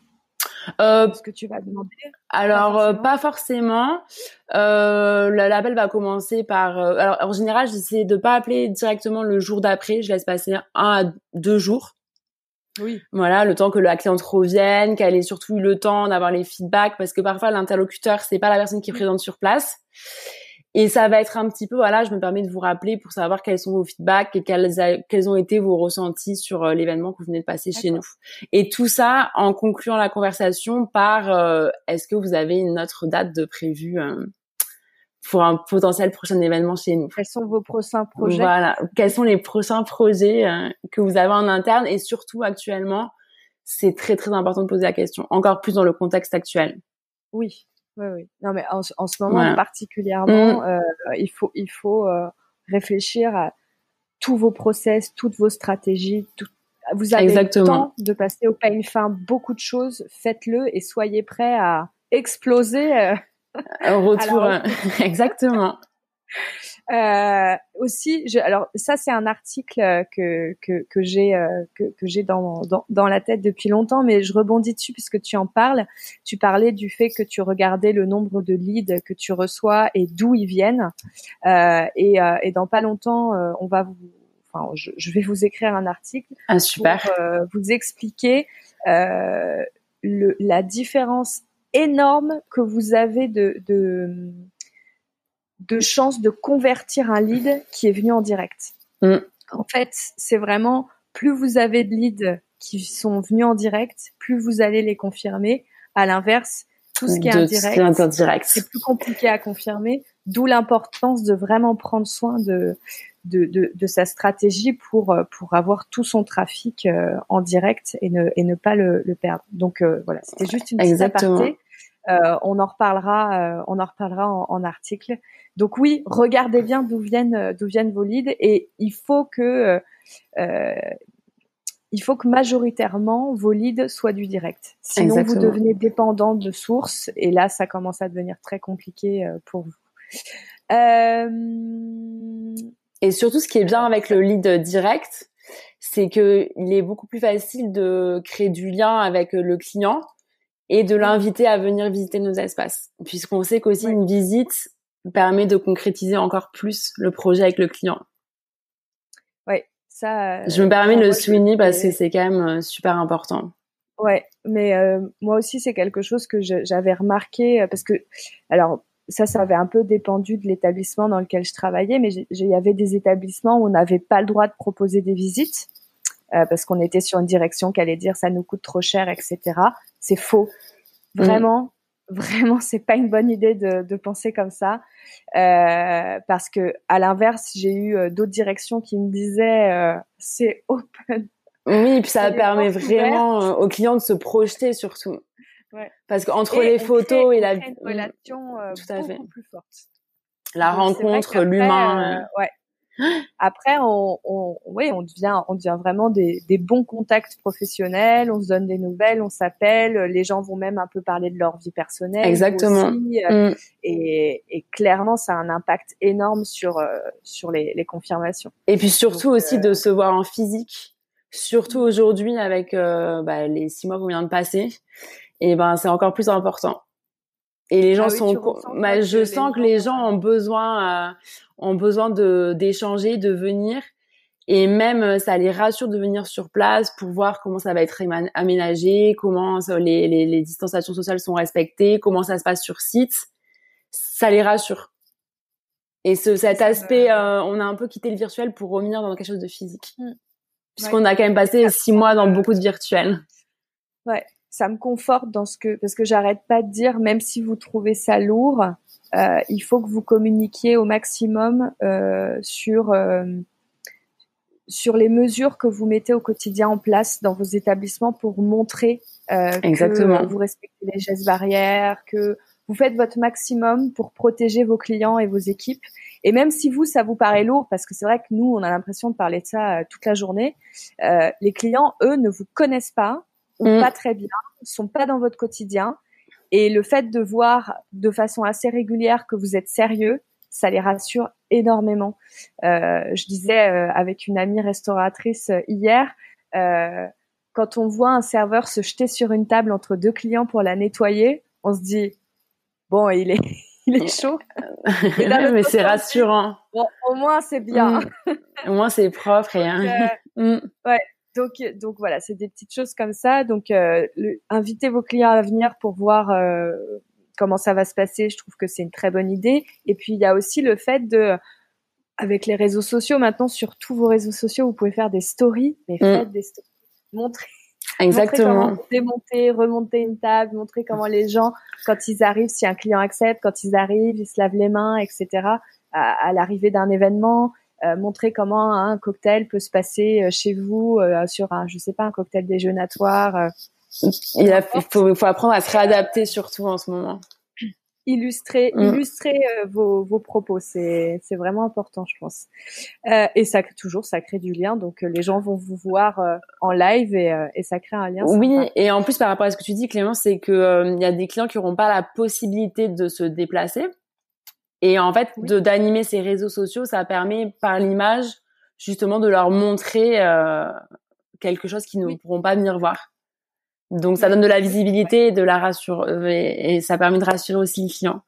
Euh, ce que tu vas demander? Alors pas forcément. Euh, L'appel va commencer par. alors en général, j'essaie de pas appeler directement le jour d'après. Je laisse passer un à deux jours Oui. Voilà, le temps que la cliente revienne, qu'elle ait surtout eu le temps d'avoir les feedbacks, parce que parfois l'interlocuteur c'est pas la personne qui est présente sur place. Et ça va être un petit peu, voilà, je me permets de vous rappeler pour savoir quels sont vos feedbacks et quels, quels ont été vos ressentis sur euh, l'événement que vous venez de passer chez nous. Et tout ça en concluant la conversation par euh, est-ce que vous avez une autre date de prévue euh, pour un potentiel prochain événement chez nous Quels sont vos prochains projets? Voilà, quels sont les prochains projets que vous avez en interne? Et surtout actuellement, c'est très très important de poser la question, encore plus dans le contexte actuel. Oui, oui, oui. Non, mais en, en ce moment particulièrement, mmh. euh, il faut, il faut euh, réfléchir à tous vos process, toutes vos stratégies. Tout... Vous avez le temps de passer au pain fin beaucoup de choses. Faites-le et soyez prêts à exploser. Au retour, exactement. Euh, aussi, je, alors ça c'est un article euh, que que, que j'ai euh, que, que j'ai dans, dans, dans la tête depuis longtemps, mais je rebondis dessus puisque tu en parles. Tu parlais du fait que tu regardais le nombre de leads que tu reçois et d'où ils viennent. Euh, et, euh, et dans pas longtemps, on va vous, enfin, je, je, vais vous écrire un article ah, super. pour vous expliquer le, la différence énorme que vous avez de, de de chances de convertir un lead qui est venu en direct. Mm. En fait, c'est vraiment plus vous avez de leads qui sont venus en direct, plus vous allez les confirmer. À l'inverse, tout ce qui est indirect, c'est plus compliqué à confirmer. D'où l'importance de vraiment prendre soin de, de, de, sa stratégie pour, pour avoir tout son trafic euh, en direct et ne, et ne pas le, perdre. Donc euh, voilà, c'était juste une petite aparté. Euh, on en reparlera, euh, on en reparlera en, article. Donc oui, regardez bien d'où viennent euh, d'où viennent vos leads et il faut que il faut que majoritairement vos leads soient du direct. Sinon vous devenez dépendant de sources et là ça commence à devenir très compliqué pour vous. Et surtout, ce qui est bien avec le lead direct, c'est que il est beaucoup plus facile de créer du lien avec le client et de l'inviter à venir visiter nos espaces, puisqu'on sait qu'aussi une visite permet de concrétiser encore plus le projet avec le client. Ouais, ça. Je me permets de le souligner parce que c'est quand même euh, super important. Ouais, mais euh, moi aussi c'est quelque chose que j'avais remarqué euh, parce que alors ça, ça avait un peu dépendu de l'établissement dans lequel je travaillais, mais il y avait des établissements où on n'avait pas le droit de proposer des visites. Euh, parce qu'on était sur une direction qui allait dire ça nous coûte trop cher, etc. C'est faux. Mm. Vraiment, vraiment, c'est pas une bonne idée de, de penser comme ça, euh, parce que à l'inverse, j'ai eu euh, d'autres directions qui me disaient euh, c'est open. Oui, puis ça permet vraiment euh, aux clients de se projeter surtout. Ouais. Parce qu'entre les photos et la une relation tout à beaucoup fait. plus forte. La rencontre, l'humain. ouais, après, on, on, oui, on devient, on devient vraiment des, des, bons contacts professionnels. On se donne des nouvelles, on s'appelle. Les gens vont même un peu parler de leur vie personnelle. Exactement. Mm. Et, et, clairement, ça a un impact énorme sur euh, sur les, les, confirmations. Et puis surtout aussi de euh, se voir en physique. Surtout aujourd'hui avec euh, bah, les six mois qu'on vient de passer. Et ben, c'est encore plus important. Et les gens ah sont, bah, je sens que les gens ont besoin, euh, ont besoin de d'échanger, de venir, et même euh, ça les rassure de venir sur place pour voir comment ça va être aménagé, comment les, les, les distanciations sociales sont respectées, comment ça se passe sur site. Ça les rassure. Et ce, cet aspect, euh, on a un peu quitté le virtuel pour revenir dans quelque chose de physique, mmh. puisqu'on a quand même passé six mois dans beaucoup de virtuel. Ouais, ça me conforte dans ce que parce que j'arrête pas de dire même si vous trouvez ça lourd, euh, il faut que vous communiquiez au maximum euh, sur euh, sur les mesures que vous mettez au quotidien en place dans vos établissements pour montrer que vous respectez les gestes barrières, que vous faites votre maximum pour protéger vos clients et vos équipes. Et même si vous, ça vous paraît lourd, parce que c'est vrai que nous, on a l'impression de parler de ça toute la journée, les clients, eux, ne vous connaissent pas, ou mm. pas très bien, sont pas dans votre quotidien. Et le fait de voir de façon assez régulière que vous êtes sérieux, ça les rassure énormément. Euh, je disais euh, avec une amie restauratrice euh, hier, euh, quand on voit un serveur se jeter sur une table entre deux clients pour la nettoyer, on se dit bon, il est il est chaud. mais c'est rassurant. Bon, au moins c'est bien. Mm. Au moins c'est propre et. Hein. mm. Ouais donc, donc voilà, c'est des petites choses comme ça. Donc, euh, invitez vos clients à venir pour voir euh, comment ça va se passer. Je trouve que c'est une très bonne idée. Et puis, il y a aussi le fait de, avec les réseaux sociaux, maintenant, sur tous vos réseaux sociaux, vous pouvez faire des stories, mais mm. faites des stories. Montrez. Exactement. Montrer démonter, remonter une table, montrer comment les gens, quand ils arrivent, si un client accepte, quand ils arrivent, ils se lavent les mains, etc. À, à l'arrivée d'un événement, euh, montrer comment un cocktail peut se passer euh, chez vous euh, sur un, je sais pas, un cocktail déjeunatoire. il, a, faut, faut, apprendre à se réadapter surtout en ce moment. Illustrer, mm. illustrer vos, vos propos, c'est c'est vraiment important, je pense. Euh, et ça toujours, ça crée du lien. Donc les gens vont vous voir en live et, et ça crée un lien. Oui, et en plus par rapport à ce que tu dis, Clément, c'est que il y a des clients qui n'auront pas la possibilité de se déplacer. Et en fait, de d'animer ces réseaux sociaux, ça permet par l'image justement de leur montrer euh, quelque chose qu'ils ne pourront pas venir voir. Donc ça donne de la visibilité et de la rassure euh, et, ça permet de rassurer aussi les clients.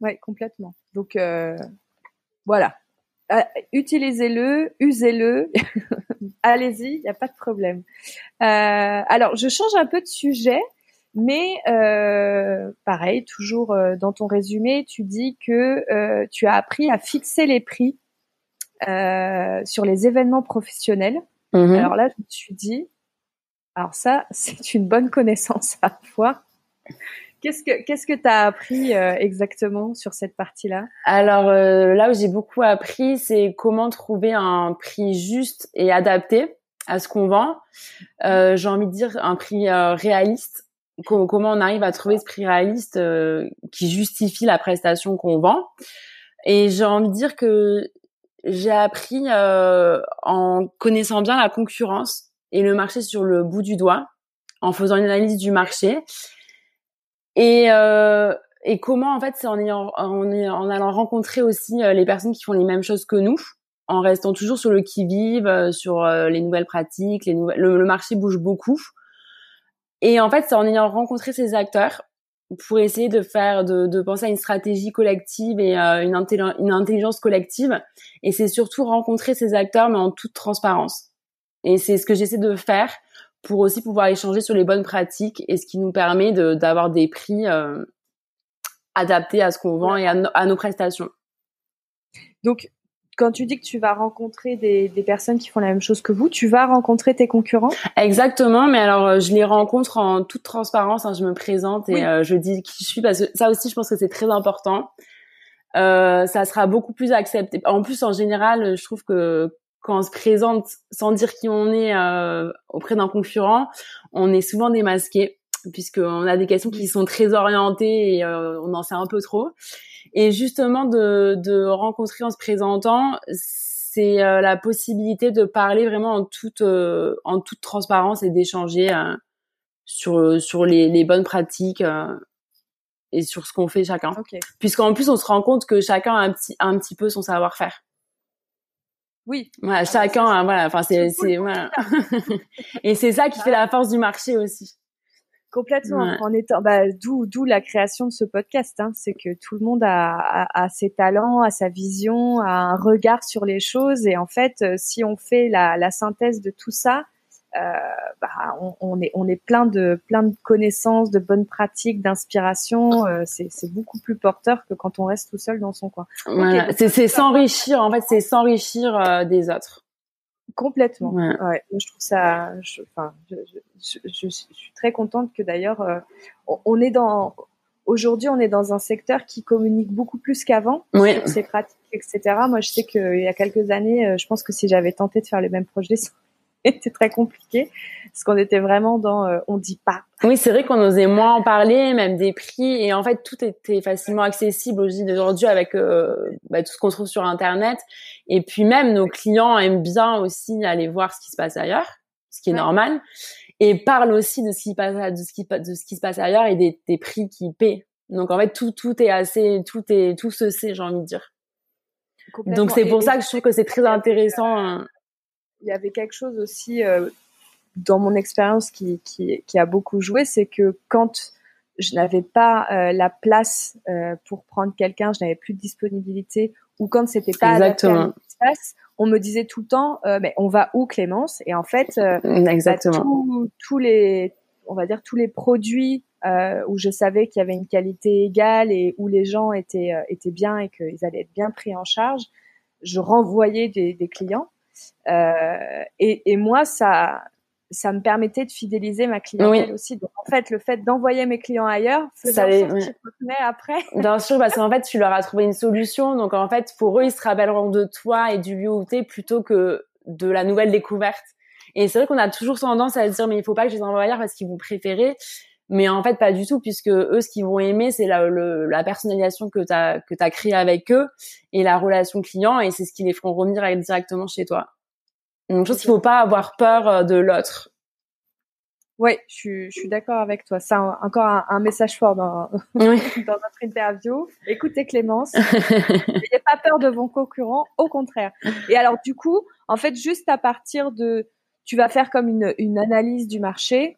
Ouais, complètement. Donc euh, voilà, euh, utilisez-le, usez-le, allez-y, il n'y a pas de problème. Alors je change un peu de sujet. Mais euh, pareil, toujours euh, dans ton résumé, tu dis que euh, tu as appris à fixer les prix euh, sur les événements professionnels. Mhm. Alors là, je me suis dit, alors ça, c'est une bonne connaissance à avoir. Qu'est-ce que qu'est-ce que tu as appris euh, exactement sur cette partie-là? Alors euh, là où j'ai beaucoup appris, c'est comment trouver un prix juste et adapté à ce qu'on vend. j'ai envie de dire un prix réaliste comment on arrive à trouver ce prix réaliste euh, qui justifie la prestation qu'on vend. Et j'ai envie de dire que j'ai appris euh, en connaissant bien la concurrence et le marché sur le bout du doigt, en faisant une analyse du marché. Et, euh, comment en fait c'est en, allant rencontrer aussi les personnes qui font les mêmes choses que nous, en restant toujours sur le qui-vive, sur les nouvelles pratiques, les nouvelles, le marché bouge beaucoup. Et en fait, c'est en ayant rencontré ces acteurs pour essayer de faire, de, de penser à une stratégie collective et euh, une, une intelligence collective. Et c'est surtout rencontrer ces acteurs, mais en toute transparence. Et c'est ce que j'essaie de faire pour aussi pouvoir échanger sur les bonnes pratiques et ce qui nous permet d'avoir des prix euh, adaptés à ce qu'on vend et à, à nos prestations. Donc, quand tu dis que tu vas rencontrer des, des, personnes qui font la même chose que vous, tu vas rencontrer tes concurrents? Exactement, mais alors euh, je les rencontre en toute transparence. Hein, je me présente et euh, je dis qui je suis parce que ça aussi, je pense que c'est très important. Euh, ça sera beaucoup plus accepté. En plus, en général, je trouve que quand on se présente sans dire qui on est euh, auprès d'un concurrent, on est souvent démasqué puisqu'on a des questions qui sont très orientées et on en sait un peu trop. Et justement, de, de rencontrer en se présentant, c'est euh, la possibilité de parler vraiment en toute, euh, en toute transparence et d'échanger euh, sur, sur les, les, bonnes pratiques et sur ce qu'on fait chacun. Puisqu'en plus, on se rend compte que chacun a un petit, un petit peu son savoir-faire. Oui. Voilà, chacun, hein, voilà. Enfin, c'est, c'est, voilà. et c'est ça qui fait la force du marché aussi. Complètement. En étant, bah, d'où, d'où la création de ce podcast, hein, c'est que tout le monde a, a, a, ses talents, a sa vision, a un regard sur les choses, et en fait, euh, si on fait la, la synthèse de tout ça, euh, bah, on, on, est, on est plein de, plein de connaissances, de bonnes pratiques, d'inspiration. Euh, c'est, c'est beaucoup plus porteur que quand on reste tout seul dans son coin. c'est, c'est s'enrichir. En fait, c'est s'enrichir euh, des autres. Complètement. Ouais. Je trouve ça. Je, enfin, je, je, je, suis très contente que d'ailleurs, euh, on est dans. Aujourd'hui, on est dans un secteur qui communique beaucoup plus qu'avant oui. sur ses pratiques, etc. Moi, je sais qu'il y a quelques années, euh, je pense que si j'avais tenté de faire le même projet, était très compliqué parce qu'on était vraiment dans euh, on dit pas. Oui, c'est vrai qu'on osait moins en parler, même des prix et en fait tout était facilement accessible aujourd'hui avec euh, bah, tout ce qu'on trouve sur internet et puis même nos clients aiment bien aussi aller voir ce qui se passe ailleurs, ce qui est normal et parlent aussi de ce qui passe de ce qui de ce qui se passe ailleurs et des, des prix qui paient. Donc en fait tout tout est assez tout est tout se sait, j'ai envie de dire. Donc c'est pour ça que je trouve que c'est très intéressant. Hein il y avait quelque chose aussi euh, dans mon expérience qui, qui, qui, a beaucoup joué, c'est que quand je n'avais pas euh, la place euh, pour prendre quelqu'un, je n'avais plus de disponibilité, ou quand c'était pas Exactement. adapté à on me disait tout le temps, euh, mais on va où Clémence? Et en fait, euh, exactement. Bah, tous les, on va dire tous les produits euh, où je savais qu'il y avait une qualité égale et où les gens étaient étaient bien et qu'ils allaient être bien pris en charge, je renvoyais des, des clients. Euh, et, et, moi, ça ça me permettait de fidéliser ma clientèle aussi. Donc en fait, le fait d'envoyer mes clients ailleurs, ça les oui. après. Bien sûr, parce qu'en fait, tu leur as trouvé une solution. Donc en fait, pour eux, ils se rappelleront de toi et du lieu où t'es plutôt que de la nouvelle découverte. Et c'est vrai qu'on a toujours tendance à se dire mais il faut pas que je les envoie ailleurs parce qu'ils vont préférer. Mais en fait, pas du tout, puisque eux, ce qu'ils vont aimer, c'est la, la personnalisation que tu as, que as créée avec eux et la relation client, et c'est ce qui les feront revenir directement chez toi. Donc, je pense qu'il faut pas avoir peur euh, de l'autre. Oui, je suis, je suis d'accord avec toi. C'est encore un, un, message fort dans, dans notre interview. Écoutez Clémence, n'ayez pas peur de vos concurrents, au contraire. Et alors du coup, en fait, juste à partir de, tu vas faire comme une, une analyse du marché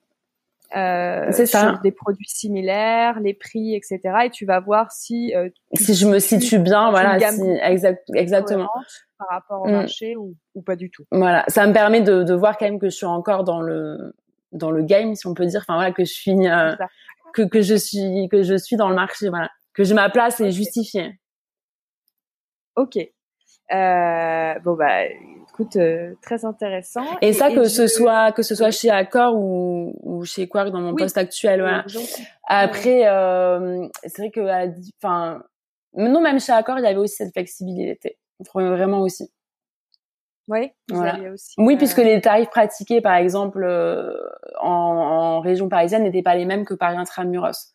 euh, c'est ça. Des produits similaires, les prix, etc. Et tu vas voir si euh, si je me situe bien, voilà, si, exact, exactement par rapport au mm. marché ou, ou, pas du tout. Voilà, ça me permet de, de, voir quand même que je suis encore dans le dans le game, si on peut dire. Enfin voilà, que je suis euh, que que je suis que je suis dans le marché, voilà, que j'ai ma place et justifiée. Ok. Bon bah écoute euh, très intéressant. Et, ça que ce soit que ce soit chez Accor ou, ou chez Quark dans mon poste actuel voilà. après euh, c'est vrai que enfin non même chez Accor il y avait aussi cette flexibilité. Vraiment aussi. Oui voilà. aussi, oui puisque les tarifs pratiqués par exemple en, en, région parisienne n'étaient pas les mêmes que Paris intramuros.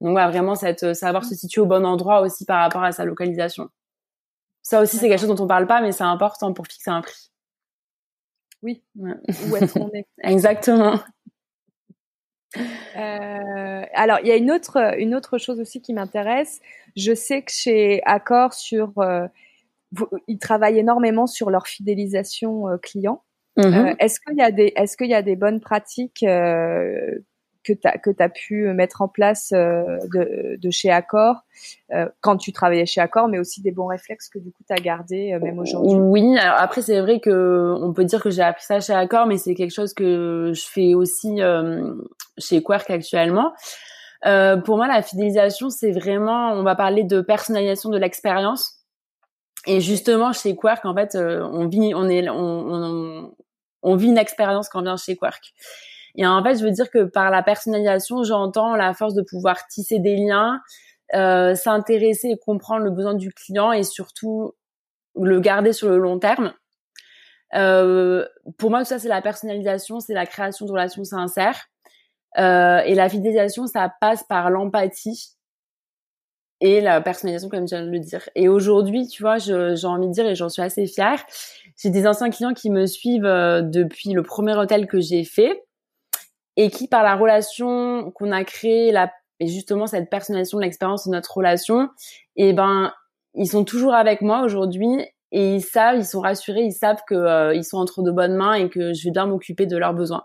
Donc voilà, vraiment cette savoir mmh. se situer au bon endroit aussi par rapport à sa localisation ça aussi, c'est quelque chose dont on parle pas, mais c'est important pour fixer un prix. Oui. Où est-ce qu'on est? Exactement. Euh, alors, il y a une autre, une autre chose aussi qui m'intéresse. Je sais que chez Accor, sur, euh, ils travaillent énormément sur leur fidélisation euh, client. Mm-hmm. est-ce qu'il y a des, est-ce qu'il y a des bonnes pratiques que tu as, as pu mettre en place euh, de, de, chez Accor euh, quand tu travaillais chez Accor, mais aussi des bons réflexes que du coup tu as gardé euh, même aujourd'hui. Oui, après c'est vrai que on peut dire que j'ai appris ça chez Accor, mais c'est quelque chose que je fais aussi chez Quark actuellement. pour moi, la fidélisation, c'est vraiment, on va parler de personnalisation de l'expérience. Et justement, chez Quark, en fait, on vit, on est, on, on, on vit une expérience quand on vient chez Quark. Et en fait, je veux dire que par la personnalisation, j'entends la force de pouvoir tisser des liens, euh, s'intéresser et comprendre le besoin du client et surtout le garder sur le long terme. Euh, pour moi, tout ça, c'est la personnalisation, c'est la création de relations sincères. Euh, et la fidélisation, ça passe par l'empathie et la personnalisation, comme je viens de le dire. Et aujourd'hui, tu vois, j'ai envie de dire, et j'en suis assez fière, j'ai des anciens clients qui me suivent euh, depuis le premier hôtel que j'ai fait et qui, par la relation qu'on a créée, la, et justement cette personnalisation de l'expérience de notre relation, et eh ben, ils sont toujours avec moi aujourd'hui et ils savent, ils sont rassurés, ils savent que euh, ils sont entre de bonnes mains et que je vais bien m'occuper de leurs besoins.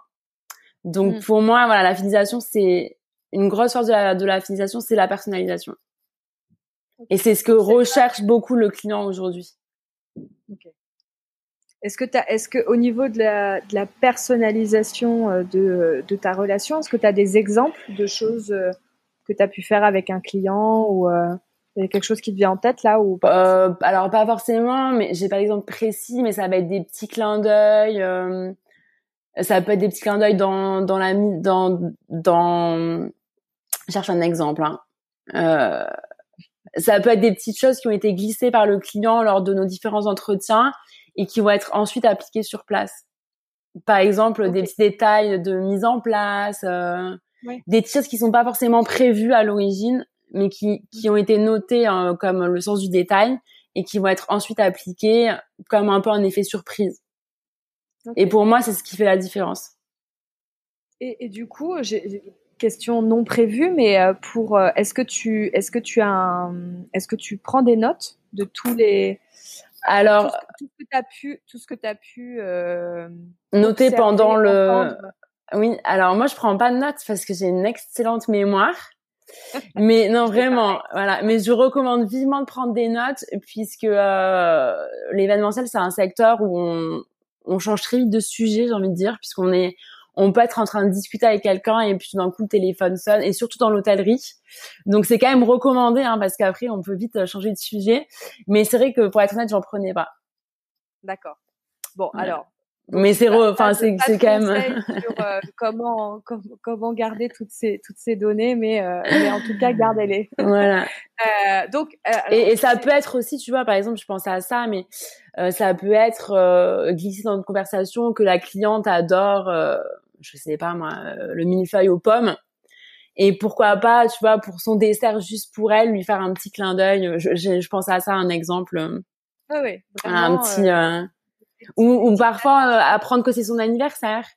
Donc mm. pour moi, voilà, la fidélisation, c'est une grosse force de la, de la fidélisation, c'est la personnalisation. Et c'est ce que recherche beaucoup le client aujourd'hui. Est-ce que as, est-ce que au niveau de la, de la personnalisation euh, de, de ta relation, est-ce que tu as des exemples de choses euh, que tu as pu faire avec un client ou euh, quelque chose qui te vient en tête là ou euh, Alors pas forcément, mais j'ai pas d'exemple précis, mais ça va être des petits clins d'œil. Euh, ça peut être des petits clins d'œil dans dans la dans dans. Je cherche un exemple. Hein. Euh, ça peut être des petites choses qui ont été glissées par le client lors de nos différents entretiens et qui vont être ensuite appliqués sur place. Par exemple, des petits détails de mise en place, euh, des choses qui sont pas forcément prévues à l'origine, mais qui, qui ont été notées hein, comme le sens du détail et qui vont être ensuite appliqués comme un peu un effet surprise. Et pour moi, c'est ce qui fait la différence. Et, et du coup, j'ai question non prévue, mais euh, pour euh, est-ce que tu est-ce que tu as est-ce que tu prends des notes de tous les alors, tout ce que tu as pu, tout ce que as pu euh, noter pendant le. Oui, alors moi je prends pas de notes parce que j'ai une excellente mémoire. Mais non, vraiment, voilà. Mais je recommande vivement de prendre des notes puisque euh, l'événementiel, c'est un secteur où on, on change très vite de sujet, j'ai envie de dire, puisqu'on est, on peut être en train de discuter avec quelqu'un et puis d'un coup le téléphone sonne et surtout dans l'hôtellerie. Donc c'est quand même recommandé hein, parce qu'après on peut vite changer de sujet. Mais c'est vrai que pour être honnête, j'en prenais pas. D'accord. Bon, alors mais c'est enfin c'est c'est quand même sur, euh, comment, comment garder toutes ces toutes ces données mais euh, mais en tout cas gardez-les voilà. Euh, donc euh, et, et, ça peut être aussi tu vois par exemple je pensais à ça mais ça peut être glissé dans une conversation que la cliente adore je sais pas moi le millefeuille aux pommes. Et pourquoi pas tu vois pour son dessert juste pour elle lui faire un petit clin d'œil. Je, je, je pense à ça un exemple. Oui, oui, un petit ou, ou parfois euh, apprendre que c'est son anniversaire.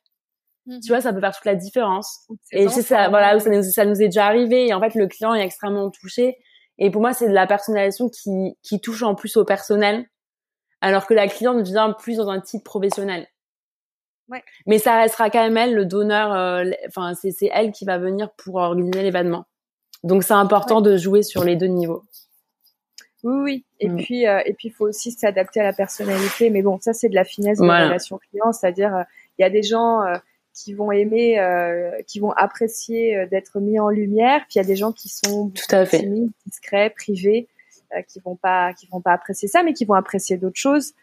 Tu vois, ça peut faire toute la différence. Et c'est ça, voilà, ça nous, ça nous est déjà arrivé. Et en fait, le client est extrêmement touché. Et pour moi, c'est de la personnalisation qui, qui touche en plus au personnel, alors que la cliente vient plus dans un titre professionnel. Ouais. Mais ça restera quand même elle le donneur. Euh, enfin, c'est c'est elle qui va venir pour organiser l'événement. Donc c'est important de jouer sur les deux niveaux. Oui, oui. Et mm. puis, euh, et puis, il faut aussi s'adapter à la personnalité. Mais bon, ça, c'est de la finesse de la relation client. C'est-à-dire, euh, il y a des gens euh, qui vont aimer, qui vont apprécier d'être mis en lumière. Puis il y a des gens qui sont tout à fait timides, discrets, privés, qui vont pas, qui vont pas apprécier ça, mais qui vont apprécier d'autres choses.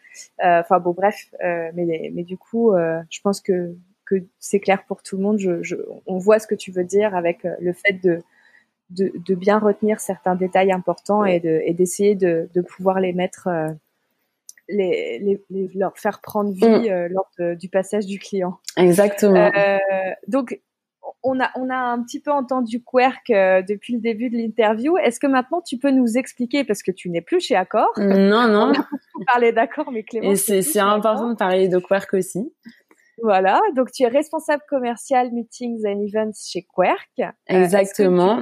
Enfin bon, bref. mais, mais du coup, je pense que que c'est clair pour tout le monde. Je, je, on voit ce que tu veux dire avec le fait de de, de, bien retenir certains détails importants et d'essayer de, de, pouvoir les mettre, euh, les, les, leur faire prendre vie mm. euh, lors du passage du client. Exactement. Euh, donc, on a, on a un petit peu entendu Querc depuis le début de l'interview. Est-ce que maintenant tu peux nous expliquer, parce que tu n'es plus chez Accor? Non, non. On a beaucoup parlé d'Accor, mais Clément. Et c'est important de parler de Querc aussi. Voilà, donc tu es responsable commercial meetings and events chez Querc. Euh, Exactement.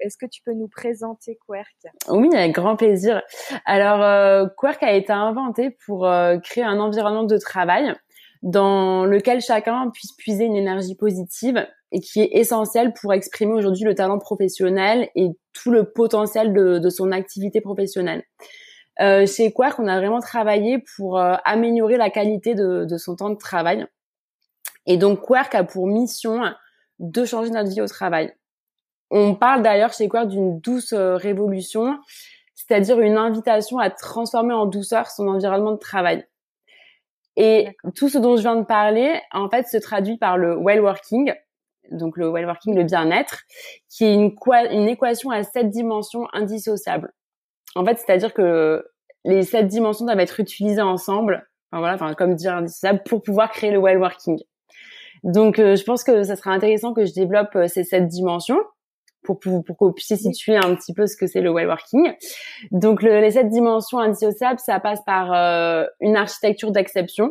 Est-ce que, tu peux nous présenter Querc? Oui, avec grand plaisir. Alors, euh, Querc a été inventé pour euh, créer un environnement de travail dans lequel chacun puisse puiser une énergie positive et qui est essentielle pour exprimer aujourd'hui le talent professionnel et tout le potentiel de, son activité professionnelle. Euh, chez Quark, on a vraiment travaillé pour améliorer la qualité de, de, son temps de travail et donc Quark a pour mission de changer notre vie au travail. On parle d'ailleurs chez Quark d'une douce euh, révolution, c'est-à-dire une invitation à transformer en douceur son environnement de travail. Et tout ce dont je viens de parler, en fait, se traduit par le well working, donc le well working, le bien-être, qui est une, une équation à sept dimensions indissociables. En fait, c'est-à-dire que les sept dimensions doivent être utilisées ensemble, enfin voilà, enfin comme dire indissociable, pour pouvoir créer le well working. Donc, euh, je pense que ça sera intéressant que je développe euh, ces sept dimensions pour, pour, pour que vous puissiez situer un petit peu ce que c'est le well working. Donc, le, les sept dimensions indissociables, ça passe par euh, une architecture d'exception.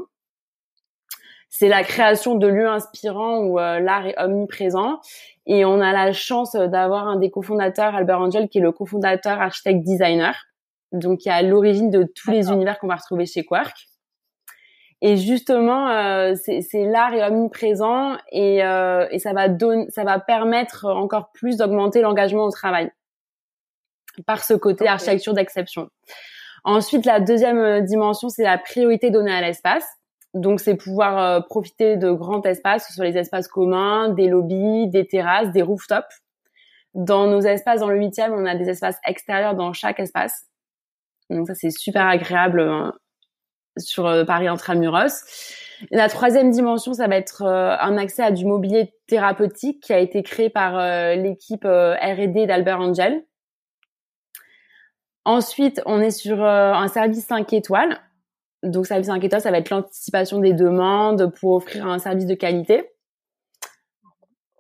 C'est la création de lieux inspirants où l'art est omniprésent. Et on a la chance d'avoir un des cofondateurs, Albert Angel, qui est le cofondateur architecte designer, donc qui est à l'origine de tous les univers qu'on va retrouver chez Quark. Et justement, euh, c'est l'art est omniprésent et, euh, et ça va donner, ça va permettre encore plus d'augmenter l'engagement au travail par ce côté architecture d'exception. Ensuite, la deuxième euh, dimension, c'est la priorité donnée à l'espace. Donc, c'est pouvoir euh, profiter de grands espaces, que ce soit les espaces communs, des lobbies, des terrasses, des rooftops. Dans nos espaces, dans le huitième, on a des espaces extérieurs dans chaque espace. Donc ça, c'est super agréable hein, sur euh, Paris intramuros. La troisième dimension, ça va être un accès à du mobilier thérapeutique qui a été créé par l'équipe R&D d'Albert Angel. Ensuite, on est sur un service 5 étoiles. Donc, service 5 étoiles, ça va être l'anticipation des demandes pour offrir un service de qualité.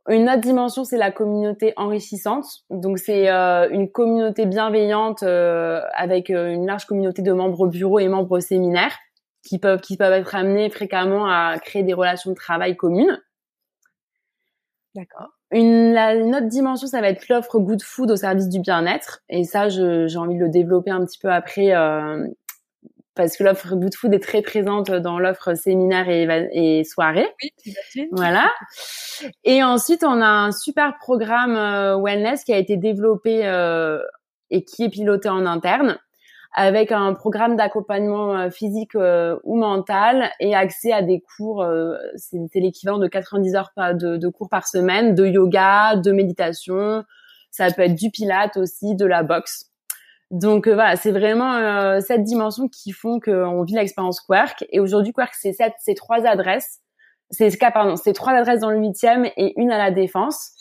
Une autre dimension, c'est la communauté enrichissante. Donc, c'est une communauté bienveillante avec une large communauté de membres au bureau et membres au séminaire qui peuvent qui peuvent être amenés fréquemment à créer des relations de travail communes. D'accord. Une, autre dimension, ça va être l'offre good food au service du bien-être. Et ça, j'ai envie de le développer un petit peu après, euh, parce que l'offre Good Food est très présente dans l'offre séminaire et, et soirée. Oui, voilà. Et ensuite, on a un super programme euh, wellness qui a été développé euh, et qui est piloté en interne avec un programme d'accompagnement euh, physique ou mental et accès à des cours, c'est l'équivalent de 90 heures de, de cours par semaine, de yoga, de méditation, ça peut être du pilate aussi, de la boxe. Donc euh, voilà, c'est vraiment euh, cette dimension qui font qu'on vit l'expérience Quark. Et aujourd'hui, Quark, c'est c'est trois adresses. C'est pardon, c'est trois adresses dans le huitième et une à la défense,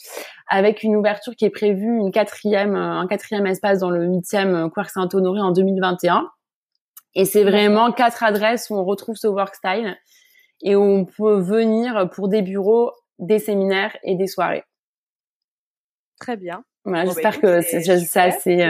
avec une ouverture qui est prévue, une quatrième, euh, un quatrième espace dans le huitième Quark Saint-Honoré en 2021. Et c'est vraiment quatre adresses où on retrouve ce workstyle et où on peut venir pour des bureaux, des séminaires et des soirées. Très bien. Voilà, bah, j'espère que c'est assez.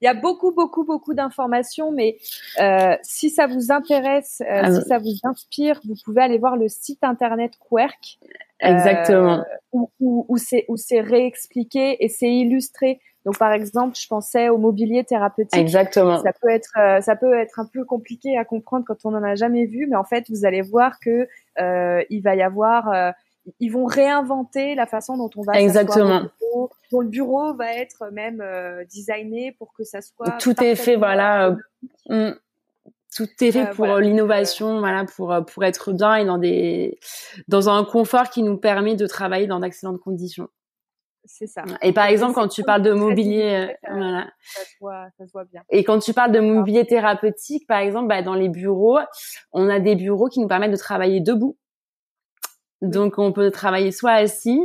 Il y a beaucoup, beaucoup, beaucoup d'informations, mais euh, si ça vous intéresse, euh, ah, si ça vous inspire, vous pouvez aller voir le site internet Querc. Exactement. Euh, où, où, c'est où c'est réexpliqué et c'est illustré. Donc par exemple, je pensais au mobilier thérapeutique. Exactement. Ça peut être euh, ça peut être un peu compliqué à comprendre quand on n'en a jamais vu, mais en fait vous allez voir que euh, il va y avoir ils vont réinventer la façon dont on va exactement dont le bureau va être même euh, designé pour que ça soit tout est fait voilà euh, mm, tout est fait pour euh, l'innovation voilà pour pour être bien et dans des dans un confort qui nous permet de travailler dans d'excellentes conditions c'est ça. Et par exemple, quand tu parles de mobilier, voilà. Ça se, voit, ça se voit bien. Et quand tu parles de mobilier thérapeutique, par exemple, bah, dans les bureaux, on a des bureaux qui nous permettent de travailler debout. Donc, on peut travailler soit assis,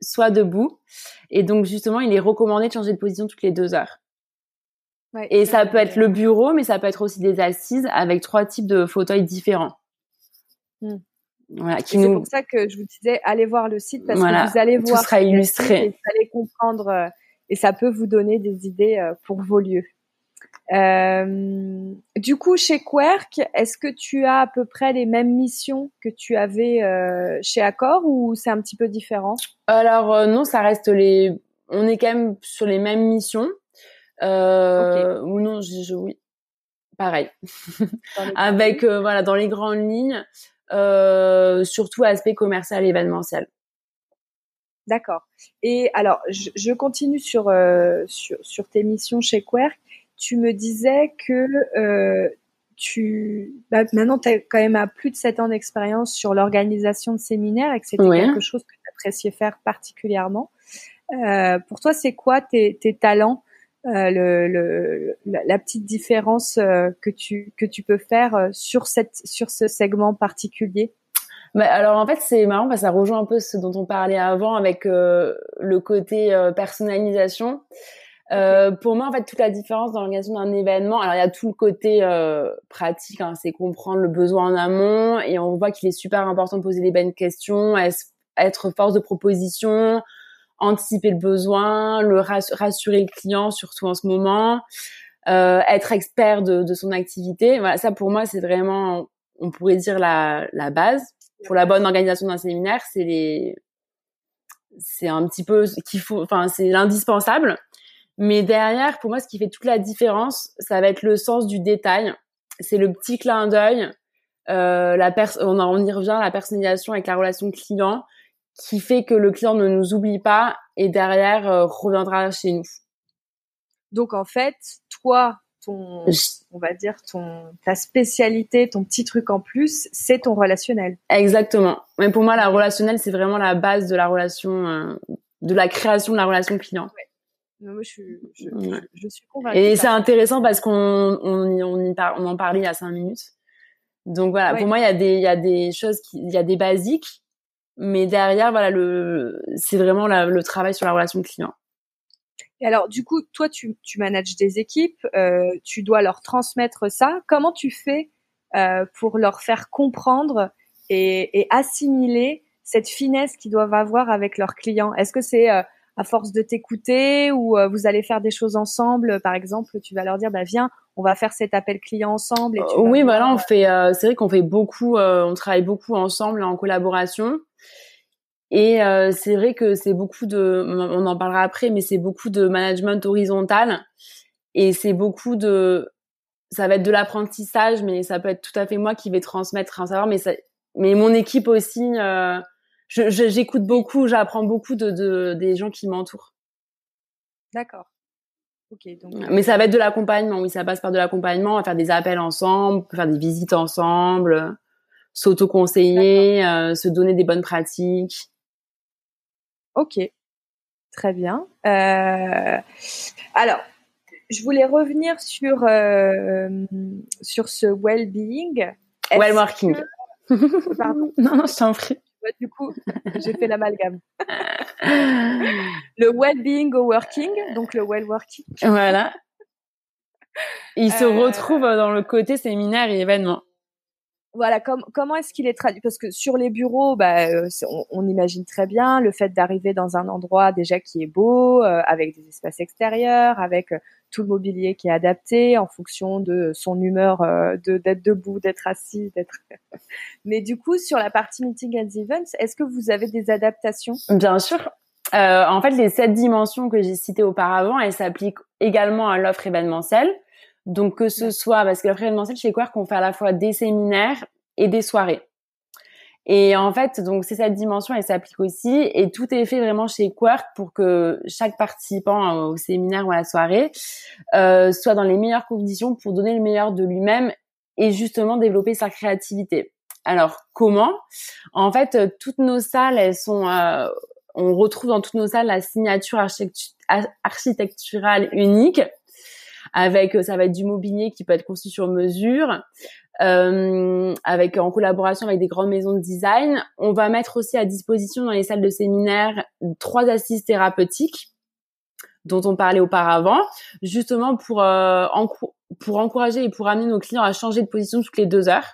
soit debout. Et donc, justement, il est recommandé de changer de position toutes les deux heures. Ouais, et ça peut être le bureau, mais ça peut être aussi des assises avec trois types de fauteuils différents. Hmm. Voilà, C'est pour ça que je vous disais, allez voir le site parce que vous allez voir. Tout sera illustré. vous allez comprendre euh, et ça peut vous donner des idées euh, pour vos lieux. Euh, du coup, chez Querc, est-ce que tu as à peu près les mêmes missions que tu avais euh, chez Accor ou c'est un petit peu différent? Alors euh, non, ça reste les. On est quand même sur les mêmes missions. Euh, Ou non, je, oui, pareil. Avec voilà dans les grandes lignes, surtout aspect commercial événementiel. D'accord. Et alors, je, je continue sur, sur, sur tes missions chez Querc tu me disais que euh, tu bah, maintenant tu as quand même à plus de 7 ans d'expérience sur l'organisation de séminaires et que c'était quelque chose que tu appréciais faire particulièrement. Euh, pour toi, c'est quoi tes, tes talents euh, le, le, la, petite différence euh, que tu que tu peux faire sur cette sur ce segment particulier? Bah, alors en fait c'est marrant parce que ça rejoint un peu ce dont on parlait avant avec le côté personnalisation. Euh, pour moi, en fait, toute la différence dans l'organisation d'un événement, alors il y a tout le côté euh, pratique, hein, c'est comprendre le besoin en amont, et on voit qu'il est super important de poser les bonnes questions, être force de proposition, anticiper le besoin, le rassurer le client, surtout en ce moment, euh, être expert de, de, son activité. Voilà, ça pour moi, c'est vraiment, on pourrait dire la, la base pour la bonne organisation d'un séminaire. C'est les, c'est un petit peu qu'il faut, enfin c'est l'indispensable. Mais derrière, pour moi, ce qui fait toute la différence, ça va être le sens du détail. C'est le petit clin d'œil. Euh, la on, on y revient, la personnalisation avec la relation client, qui fait que le client ne nous oublie pas et derrière euh, reviendra chez nous. Donc en fait, toi, ton, on va dire ton, ta spécialité, ton petit truc en plus, c'est ton relationnel. Exactement. Mais pour moi, la relationnelle, c'est vraiment la base de la relation, euh, de la création de la relation client. Moi, je, je, je, suis convaincue. Et c'est intéressant parce qu'on on, on, y on en parlait il y a cinq minutes. Donc voilà, pour moi, il y a des, il y a des choses, qui, il y a des basiques, mais derrière, voilà, le, c'est vraiment la, le travail sur la relation client. Et alors, du coup, toi, tu, tu manages des équipes, euh, tu dois leur transmettre ça. Comment tu fais euh, pour leur faire comprendre et, et assimiler cette finesse qu'ils doivent avoir avec leurs clients? Est-ce que c'est euh, à force de t'écouter ou euh, vous allez faire des choses ensemble par exemple tu vas leur dire bah viens on va faire cet appel client ensemble et tu oui voilà on fait euh, c'est vrai qu'on fait beaucoup euh, on travaille beaucoup ensemble en collaboration et c'est vrai que c'est beaucoup de on en parlera après mais c'est beaucoup de management horizontal et c'est beaucoup de ça va être de l'apprentissage, mais ça peut être tout à fait moi qui vais transmettre un savoir, mais ça, mais mon équipe aussi. Euh, j'écoute beaucoup, j'apprends beaucoup de, de, des gens qui m'entourent. D'accord. Ok. Donc... Mais ça va être de l'accompagnement. Oui, ça passe par de l'accompagnement, à faire des appels ensemble, faire des visites ensemble, s'auto-conseiller, euh, se donner des bonnes pratiques. Ok. Très bien. Euh... Alors, je voulais revenir sur euh, sur ce well-being. Well-working. Pardon. non, non, je t'en prie. Du coup, j'ai fait l'amalgame. le well-being au working, donc le well-working. Voilà. Il se euh, retrouve dans le côté séminaire et événement voilà, comment est-ce qu'il est traduit? Parce que sur les bureaux, bah, euh, on, imagine très bien le fait d'arriver dans un endroit déjà qui est beau, euh, avec des espaces extérieurs, avec euh, tout le mobilier qui est adapté en fonction de son humeur de d'être debout, d'être assis, d'être. Mais du coup, sur la partie meeting and events, est-ce que vous avez des adaptations? Bien sûr. en fait, les sept dimensions que j'ai citées auparavant, elles s'appliquent également à l'offre événementielle. Donc que ce soit parce que le événementiel chez Quark, on fait à la fois des séminaires et des soirées. Et en fait, donc c'est cette dimension, elle s'applique aussi, et tout est fait vraiment chez Quark pour que chaque participant au séminaire ou à la soirée euh, soit dans les meilleures conditions pour donner le meilleur de lui-même et justement développer sa créativité. Alors comment? En fait, toutes nos salles, elles sont, euh, on retrouve dans toutes nos salles la signature architecturale unique avec euh, ça va être du mobilier qui peut être conçu sur mesure, euh, avec en collaboration avec des grandes maisons de design. On va mettre aussi à disposition dans les salles de séminaire trois assises thérapeutiques dont on parlait auparavant, justement pour euh, pour encourager et pour amener nos clients à changer de position toutes les deux heures,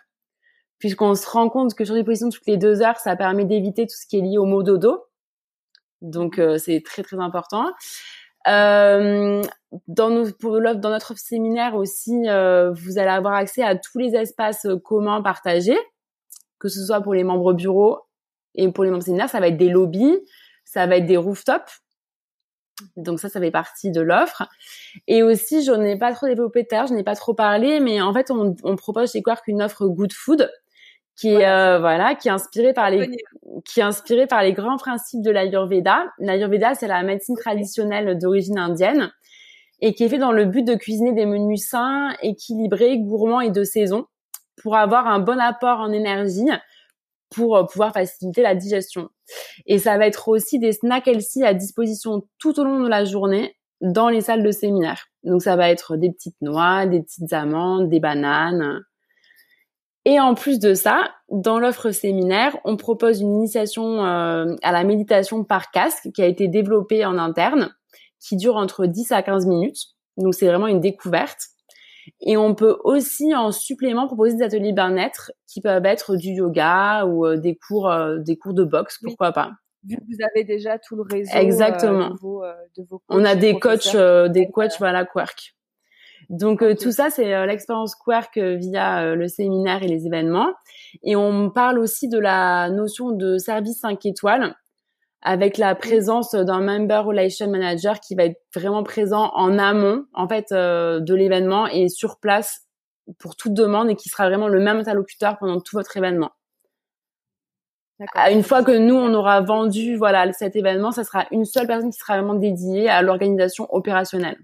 puisqu'on se rend compte que changer de position toutes les deux heures, ça permet d'éviter tout ce qui est lié au mot dodo. Donc euh, c'est très très important. Euh, dans, nos, pour dans notre séminaire aussi, euh, vous allez avoir accès à tous les espaces communs partagés, que ce soit pour les membres bureau et pour les membres séminaires, ça va être des lobbies, ça va être des rooftops. Donc ça, ça fait partie de l'offre. Et aussi, je n'ai pas trop développé l'heure, je n'ai pas trop parlé, mais en fait, on, on propose chez Quark une offre Good Food qui est euh, voilà qui est inspiré par les qui est inspiré par les grands principes de l'Ayurveda. L'Ayurveda c'est la médecine traditionnelle d'origine indienne et qui est fait dans le but de cuisiner des menus sains, équilibrés, gourmands et de saison pour avoir un bon apport en énergie pour euh, pouvoir faciliter la digestion. Et ça va être aussi des snacks healthy à disposition tout au long de la journée dans les salles de séminaire. Donc ça va être des petites noix, des petites amandes, des bananes, et en plus de ça, dans l'offre séminaire, on propose une initiation euh, à la méditation par casque qui a été développée en interne, qui dure entre 10 à 15 minutes. Donc c'est vraiment une découverte. Et on peut aussi en supplément proposer des ateliers bien-être qui peuvent être du yoga ou euh, des cours euh, des cours de boxe, pourquoi pas. Vu que vous avez déjà tout le réseau Exactement. de, vos, de vos coachs, on a des coachs des coachs voilà Quark. Donc euh, tout ça, c'est euh, l'expérience Quark euh, via le séminaire et les événements. Et on parle aussi de la notion de service 5 étoiles avec la présence d'un member relation manager qui va être vraiment présent en amont en fait de l'événement et sur place pour toute demande et qui sera vraiment le même interlocuteur pendant tout votre événement. Une fois que nous on aura vendu voilà cet événement, ça sera une seule personne qui sera vraiment dédiée à l'organisation opérationnelle.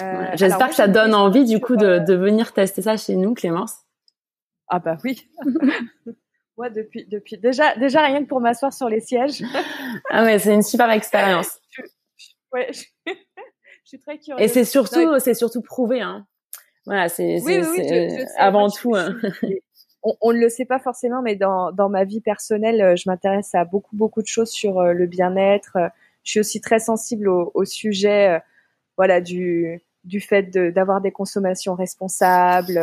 Euh, j'espère que ça donne envie du coup de, euh, de, venir tester ça chez nous, Clémence. Ah bah oui. Moi depuis depuis déjà déjà rien que pour m'asseoir sur les sièges. ah ouais, c'est une super expérience. je, ouais, je, suis très curieuse. Et c'est surtout c'est surtout prouvé hein. Voilà, c'est oui, oui, avant tout. Hein. on, ne le sait pas forcément, mais dans, dans ma vie personnelle, euh, je m'intéresse à beaucoup beaucoup de choses sur le bien-être. Je suis aussi très sensible au, au sujet, voilà, du du fait d'avoir des consommations responsables.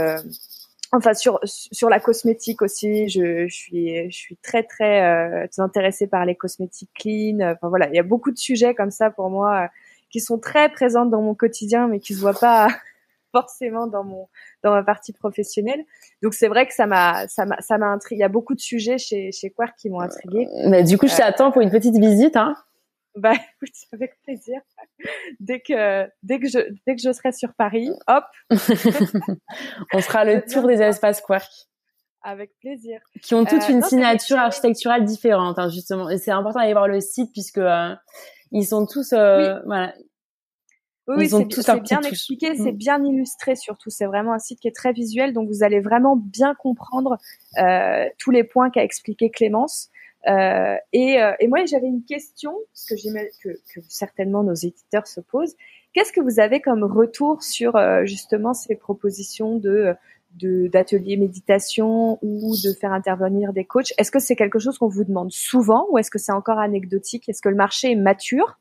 Euh, enfin sur sur la cosmétique aussi, je, je suis je suis très très euh, intéressée par les cosmétiques clean. Enfin voilà, il y a beaucoup de sujets comme ça pour moi euh, qui sont très présents dans mon quotidien, mais qui se voient pas forcément dans mon dans ma partie professionnelle. Donc c'est vrai que ça m'a ça m'a ça m'a intrigué. Il y a beaucoup de sujets chez chez Quark qui m'ont intrigué. Mais du coup, je t'attends pour une petite visite, hein. Bah, écoute, avec plaisir. dès que dès que je dès que je serai sur Paris, hop. On fera le tour des espaces Quark. Avec plaisir. Qui ont toute une signature architecturale différente, hein, justement. Et c'est important d'aller voir le site puisque ils sont tous, voilà, oui, c'est bien expliqué, c'est mm. bien illustré surtout. C'est vraiment un site qui est très visuel, donc vous allez vraiment bien comprendre euh, tous les points qu'a expliqué Clémence. Euh, et, euh, et, moi, j'avais une question que, que, que certainement nos éditeurs se posent. Qu'est-ce que vous avez comme retour sur euh, justement ces propositions de d'ateliers méditation ou de faire intervenir des coachs? Est-ce que c'est quelque chose qu'on vous demande souvent ou est-ce que c'est encore anecdotique? Est-ce que le marché est mature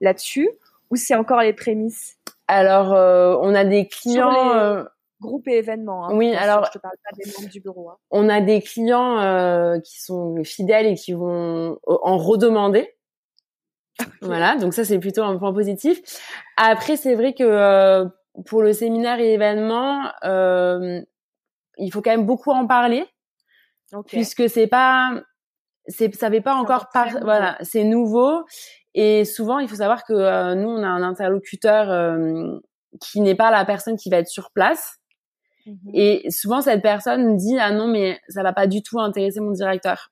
là-dessus ou c'est encore les prémices? Alors, euh, on a des clients. Euh, groupes et événements. Hein, oui, alors. Je te parle pas des membres du bureau. Hein. On a des clients euh, qui sont fidèles et qui vont en redemander. Voilà, donc ça c'est plutôt un point positif. Après, c'est vrai que pour le séminaire et événement, il faut quand même beaucoup en parler, puisque c'est pas, c'est, ça fait pas encore par, voilà, c'est nouveau et souvent, il faut savoir que euh, nous, on a un interlocuteur euh, qui n'est pas la personne qui va être sur place. Mhm. Et souvent, cette personne dit ah non, mais ça va pas du tout intéresser mon directeur.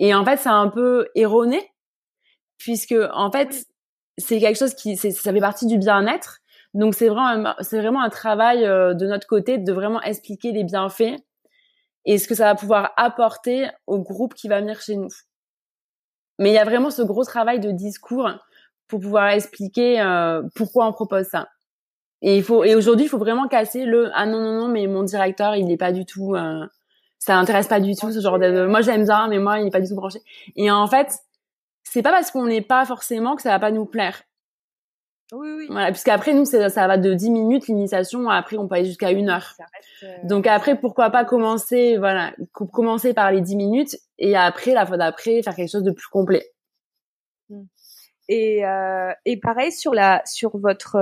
Et en fait, c'est un peu erroné puisque en fait, c'est quelque chose qui, ça fait partie du bien-être. Donc c'est vraiment, c'est vraiment un travail euh, de notre côté de vraiment expliquer les bienfaits et ce que ça va pouvoir apporter au groupe qui va venir chez nous. Mais il y a vraiment ce gros travail de discours pour pouvoir expliquer euh, pourquoi on propose ça. Et il faut et aujourd'hui il faut vraiment casser le ah non non non mais mon directeur il n'est pas du tout euh, ça n'intéresse pas du tout ce genre de moi j'aime bien mais moi il n'est pas du tout branché. Et en fait c'est pas parce qu'on n'est pas forcément que ça va pas nous plaire. Oui, oui. Voilà, puisqu'après, nous, ça va de 10 minutes l'initiation, après, on peut aller jusqu'à une heure. Euh, Donc après, pourquoi pas commencer, voilà, commencer par les 10 minutes et après, la fois d'après, faire quelque chose de plus complet. Hmm. Et, euh, et pareil, sur, la, sur votre...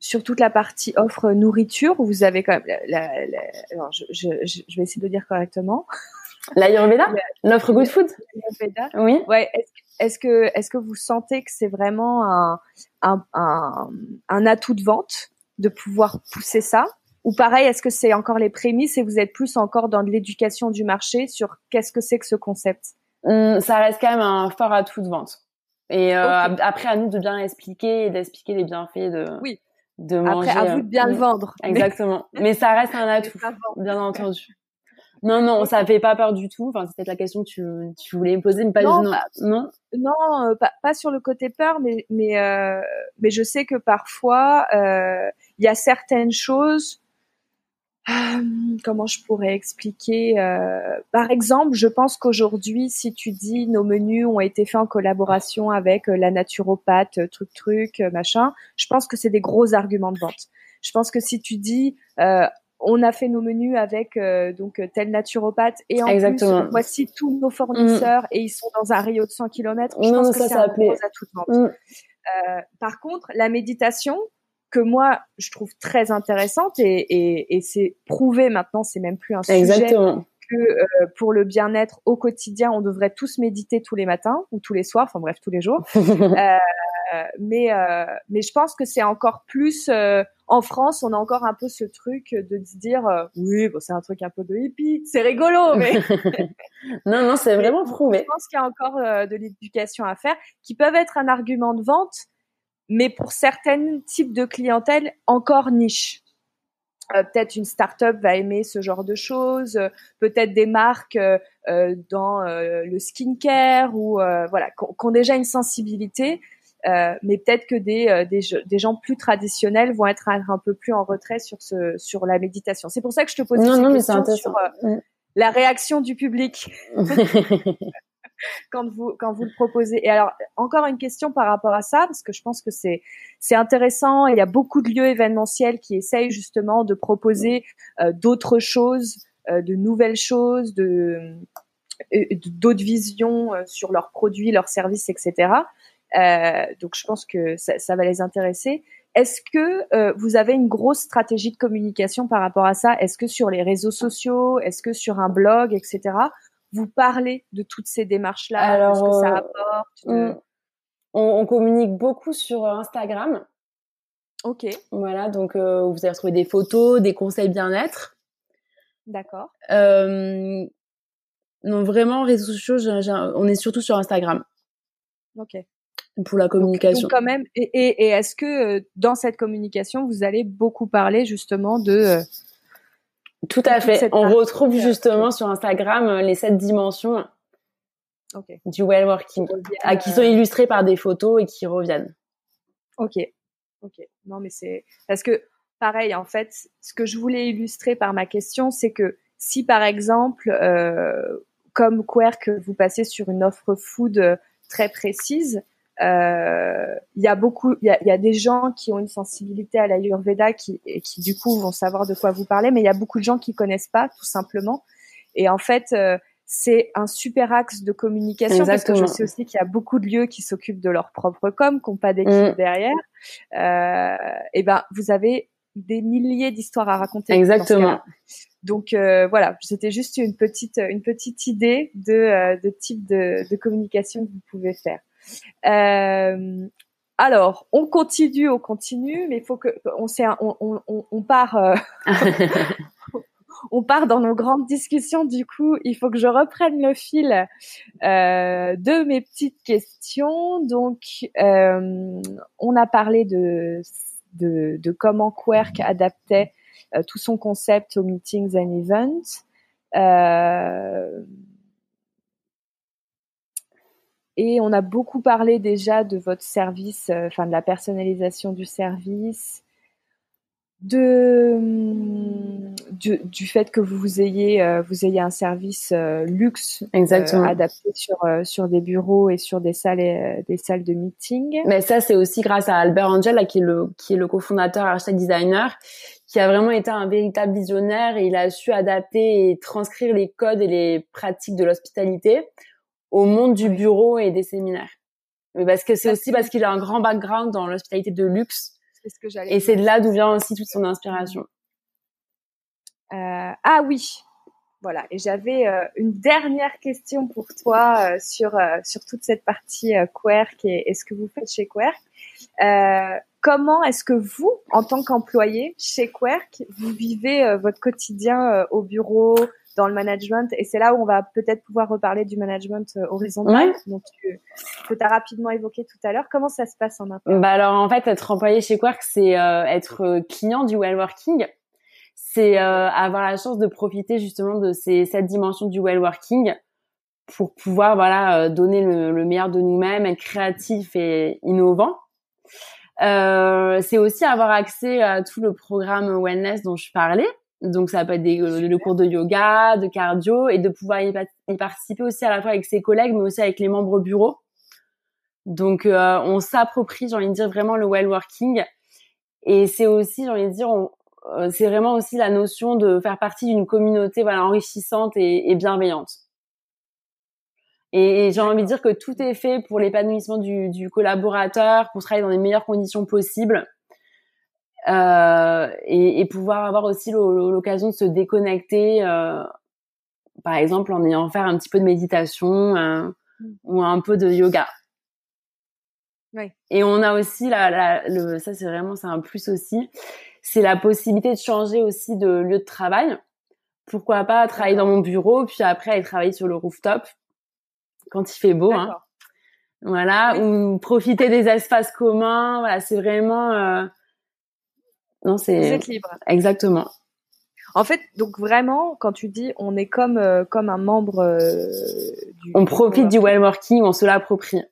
Sur toute la partie offre nourriture, vous avez quand même... La, alors, je, je, je vais essayer de le dire correctement. L'Ayurveda L'offre Good Food Oui. Ouais. Est-ce que, est-ce que vous sentez que c'est vraiment un, un, un, un, atout de vente de pouvoir pousser ça? Ou pareil, est-ce que c'est encore les prémices et vous êtes plus encore dans de l'éducation du marché sur qu'est-ce que c'est que ce concept? Hum, Ça reste quand même un fort atout de vente. Et euh, après, à nous de bien expliquer et d'expliquer les bienfaits de, oui. De manger. Après, à vous de bien le hum, vendre. Exactement. Mais ça reste un atout, bien entendu. Non, non, ça fait pas peur du tout. Enfin, c'est peut-être la question que tu, tu voulais me poser, mais pas non, non, non, non euh, pas, pas, sur le côté peur, mais mais euh, mais je sais que parfois euh, il y a certaines choses. Comment je pourrais expliquer Par exemple, je pense qu'aujourd'hui, si tu dis nos menus ont été faits en collaboration avec la naturopathe, truc truc, machin, je pense que c'est des gros arguments de vente. Je pense que si tu dis on a fait nos menus avec euh, donc tel naturopathe et en plus voici tous nos fournisseurs et ils sont dans un rayon de 100 km. Je pense que c'est un gros atout de vente. Mm. Euh, par contre, la méditation que moi je trouve très intéressante et, et, et c'est prouvé maintenant, c'est même plus un sujet Exactement. que euh, pour le bien-être au quotidien, on devrait tous méditer tous les matins ou tous les soirs, enfin bref tous les jours. euh, mais euh, mais je pense que c'est encore plus euh, en France, on a encore un peu ce truc de se dire euh, oui, bon, c'est un truc un peu de hippie, c'est rigolo, mais non non, c'est vraiment prouvé. Je pense qu'il y a encore de l'éducation à faire, qui peuvent être un argument de vente, mais pour certains types de clientèle encore niche. peut-être une start-up va aimer ce genre de choses, peut-être des marques dans le skincare ou voilà, qui ont déjà une sensibilité euh, mais peut-être que des, euh, des, des, gens plus traditionnels vont être un, peu plus en retrait sur ce sur la méditation. C'est pour ça que je te pose non, non, question sur euh, la réaction du public quand vous quand vous le proposez. Et alors encore une question par rapport à ça parce que je pense que c'est c'est intéressant. Il y a beaucoup de lieux événementiels qui essayent justement de proposer d'autres choses, de nouvelles choses, de d'autres visions sur leurs produits, leurs services, etc. Euh, donc je pense que ça, va les intéresser. Est-ce que euh, vous avez une grosse stratégie de communication par rapport à ça? Est-ce que sur les réseaux sociaux, est-ce que sur un blog, etc., vous parlez de toutes ces démarches-là, de ce que ça euh, apporte on, communique beaucoup sur Instagram. Ok. Voilà, donc vous allez retrouver des photos, des conseils bien-être. D'accord. non, vraiment, réseaux sociaux, on est surtout sur Instagram. Ok pour la communication. quand même, et, et, est-ce que euh, dans cette communication, vous allez beaucoup parler justement de euh, tout à fait. On retrouve euh, justement sur Instagram les sept dimensions du well working, à, qui sont illustrées par des photos et qui reviennent. Ok, ok. Non, mais c'est parce que pareil, en fait, ce que je voulais illustrer par ma question, c'est que si par exemple, euh, comme Querc, vous passez sur une offre food très précise, euh, il y a beaucoup, il y a, y a, des gens qui ont une sensibilité à l'Ayurveda qui, qui du coup vont savoir de quoi vous parlez, mais il y a beaucoup de gens qui connaissent pas, tout simplement. Et en fait, euh, c'est un super axe de communication parce que je sais aussi qu'il y a beaucoup de lieux qui s'occupent de leur propre com, qui n'ont pas d'équipe mm. derrière. Euh, et ben, vous avez des milliers d'histoires à raconter. Exactement. Donc euh, voilà, c'était juste une petite une petite idée de, euh, de type de, de communication que vous pouvez faire. Euh, alors, on continue, on continue, mais il faut que on, on, on, on part. Euh, on part dans nos grandes discussions. Du coup, il faut que je reprenne le fil euh, de mes petites questions. Donc, on a parlé de, de, de comment Quirk adaptait tout son concept aux meetings and events. Et on a beaucoup parlé déjà de votre service, euh, enfin de la personnalisation du service, de hum, du, fait que vous ayez euh, vous ayez un service euh, luxe adapté sur sur des bureaux et sur des salles des salles de meeting. Mais ça c'est aussi grâce à Albert Angel qui est le qui est le cofondateur hashtag designer qui a vraiment été un véritable visionnaire. Et il a su adapter et transcrire les codes et les pratiques de l'hospitalité au monde du bureau et des séminaires. Mais parce que c'est aussi parce qu'il a un grand background dans l'hospitalité de luxe. Ce que et c'est de là d'où vient aussi toute son inspiration. Euh, ah oui, voilà. Et j'avais euh, une dernière question pour toi euh, sur euh, sur toute cette partie Querc et, et, ce que vous faites chez Querc. comment est-ce que vous, en tant qu'employé chez Querc, vous vivez votre quotidien au bureau, dans le management. Et c'est là où on va peut-être pouvoir reparler du management euh, horizontal, dont tu, que tu as rapidement évoqué tout à l'heure. Comment ça se passe en interne? Bah Alors en fait, être employé chez Quark, c'est euh, être euh, client du well working. C'est avoir la chance de profiter justement de ces cette dimension du well working pour pouvoir voilà donner le, le meilleur de nous-mêmes, être créatif et innovant. Euh, c'est aussi avoir accès à tout le programme wellness dont je parlais. Donc ça peut être des, le cours de yoga, de cardio et de pouvoir y, participer aussi à la fois avec ses collègues mais aussi avec les membres bureau. Donc euh, on s'approprie, j'ai envie de dire vraiment le well working et c'est aussi, j'ai envie de dire, euh, c'est vraiment aussi la notion de faire partie d'une communauté voilà enrichissante et, et bienveillante. Et, j'ai envie de dire que tout est fait pour l'épanouissement du, du collaborateur, pour travailler dans les meilleures conditions possibles et, et, pouvoir avoir aussi l'occasion de se déconnecter, euh, par exemple en ayant faire un petit peu de méditation euh, ou un peu de yoga. Oui. Et on a aussi la, la le, ça c'est vraiment c'est un plus aussi, c'est la possibilité de changer aussi de lieu de travail. Pourquoi pas travailler dans mon bureau puis après aller travailler sur le rooftop quand il fait beau. Hein. Voilà, ou profiter des espaces communs. Voilà, c'est vraiment euh, non, c'est. Vous êtes libre. Exactement. En fait, donc vraiment, quand tu dis on est comme euh, comme un membre euh, du. On profite du well working, on se l'approprie.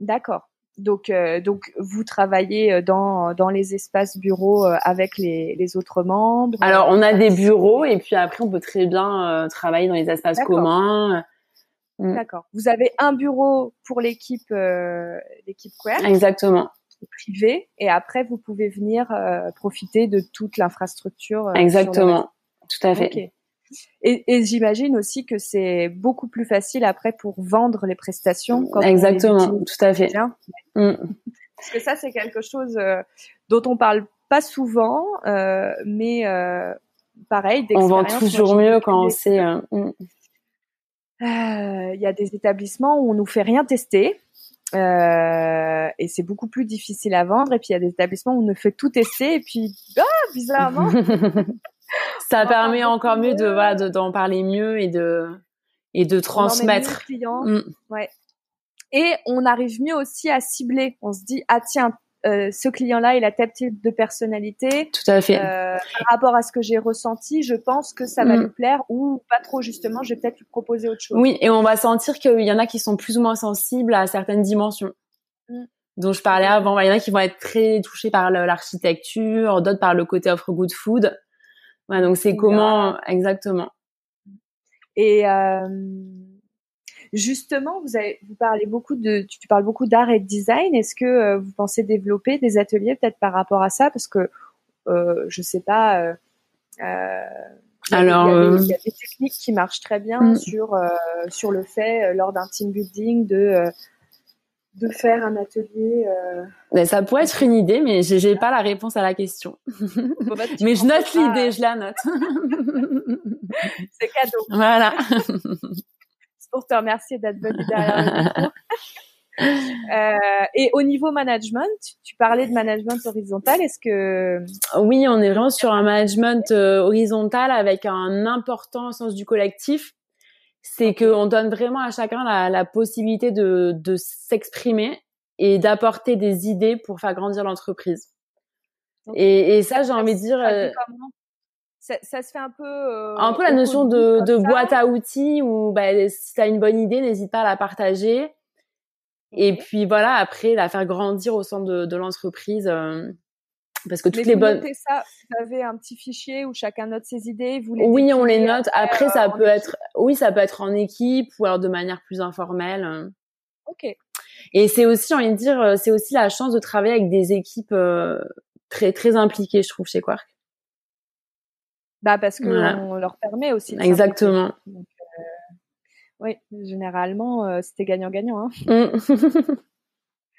D'accord. Donc euh, donc vous travaillez dans dans les espaces bureaux avec les les autres membres. Alors on a des bureaux et puis après on peut très bien travailler dans les espaces communs. Mm. D'accord. Vous avez un bureau pour l'équipe l'équipe Queer. Exactement privé et après vous pouvez venir euh, profiter de toute l'infrastructure. Euh, Exactement, tout à fait. Et, et j'imagine aussi que c'est beaucoup plus facile après pour vendre les prestations. Quand Exactement, tout à fait. Mm. Parce que ça c'est quelque chose euh, dont on parle pas souvent, mais pareil. On vend toujours mieux quand on sait. Mm. Il y a des établissements où on nous fait rien tester Euh, et c'est beaucoup plus difficile à vendre. Et puis il y a des établissements où on ne fait tout tester. Et puis, ah, bizarrement. ça permet encore mieux de voilà d'en parler mieux et de et de transmettre. Clients. Mm. Ouais. Et on arrive mieux aussi à cibler. On se dit ah tiens euh, ce client-là, il a tel type de personnalité. Tout à fait. Euh, par rapport à ce que j'ai ressenti, je pense que ça va mm. lui plaire ou pas trop justement. Je vais peut-être lui proposer autre chose. Oui, et on va sentir qu'il y en a qui sont plus ou moins sensibles à certaines dimensions. Mm. dont je parlais avant. Il y en a qui vont être très touchés par l'architecture, d'autres par le côté offre good food. donc c'est comment exactement. Et euh, Justement, vous, avez, vous parlez beaucoup de, tu parles beaucoup d'art et de design. Est-ce que euh, vous pensez développer des ateliers peut-être par rapport à ça? Parce que euh, je sais pas. Euh, euh Alors, il y, a des, techniques qui marchent très bien mm. sur sur le fait lors d'un team building de de faire un atelier. Mais ça pourrait être une idée, mais j'ai pas la réponse à la question. Bah, mais je note l'idée, je la note. C'est cadeau. Voilà pour te remercier d'être venu derrière euh, et au niveau management, tu, parlais de management horizontal. Est-ce que oui, on est vraiment sur un management euh, horizontal avec un important sens du collectif. C'est que on donne vraiment à chacun la, possibilité de, de s'exprimer et d'apporter des idées pour faire grandir l'entreprise. Et, et, ça, j'ai envie de dire, ça, se fait un peu euh, un peu la notion de, de boîte à outils où bah, si tu as une bonne idée n'hésite pas à la partager. Et puis voilà après la faire grandir au sein de, de l'entreprise euh, parce que toutes les bonnes ça vous avez un petit fichier où chacun note ses idées vous les oui on les note. après, ça euh, peut être oui ça peut être en équipe ou alors de manière plus informelle. Ok. Et c'est aussi j'ai envie de dire c'est aussi la chance de travailler avec des équipes très très impliquées je trouve chez Quark bah parce que on leur permet aussi. Exactement. Euh, oui, généralement euh, c'était gagnant-gagnant. Hein.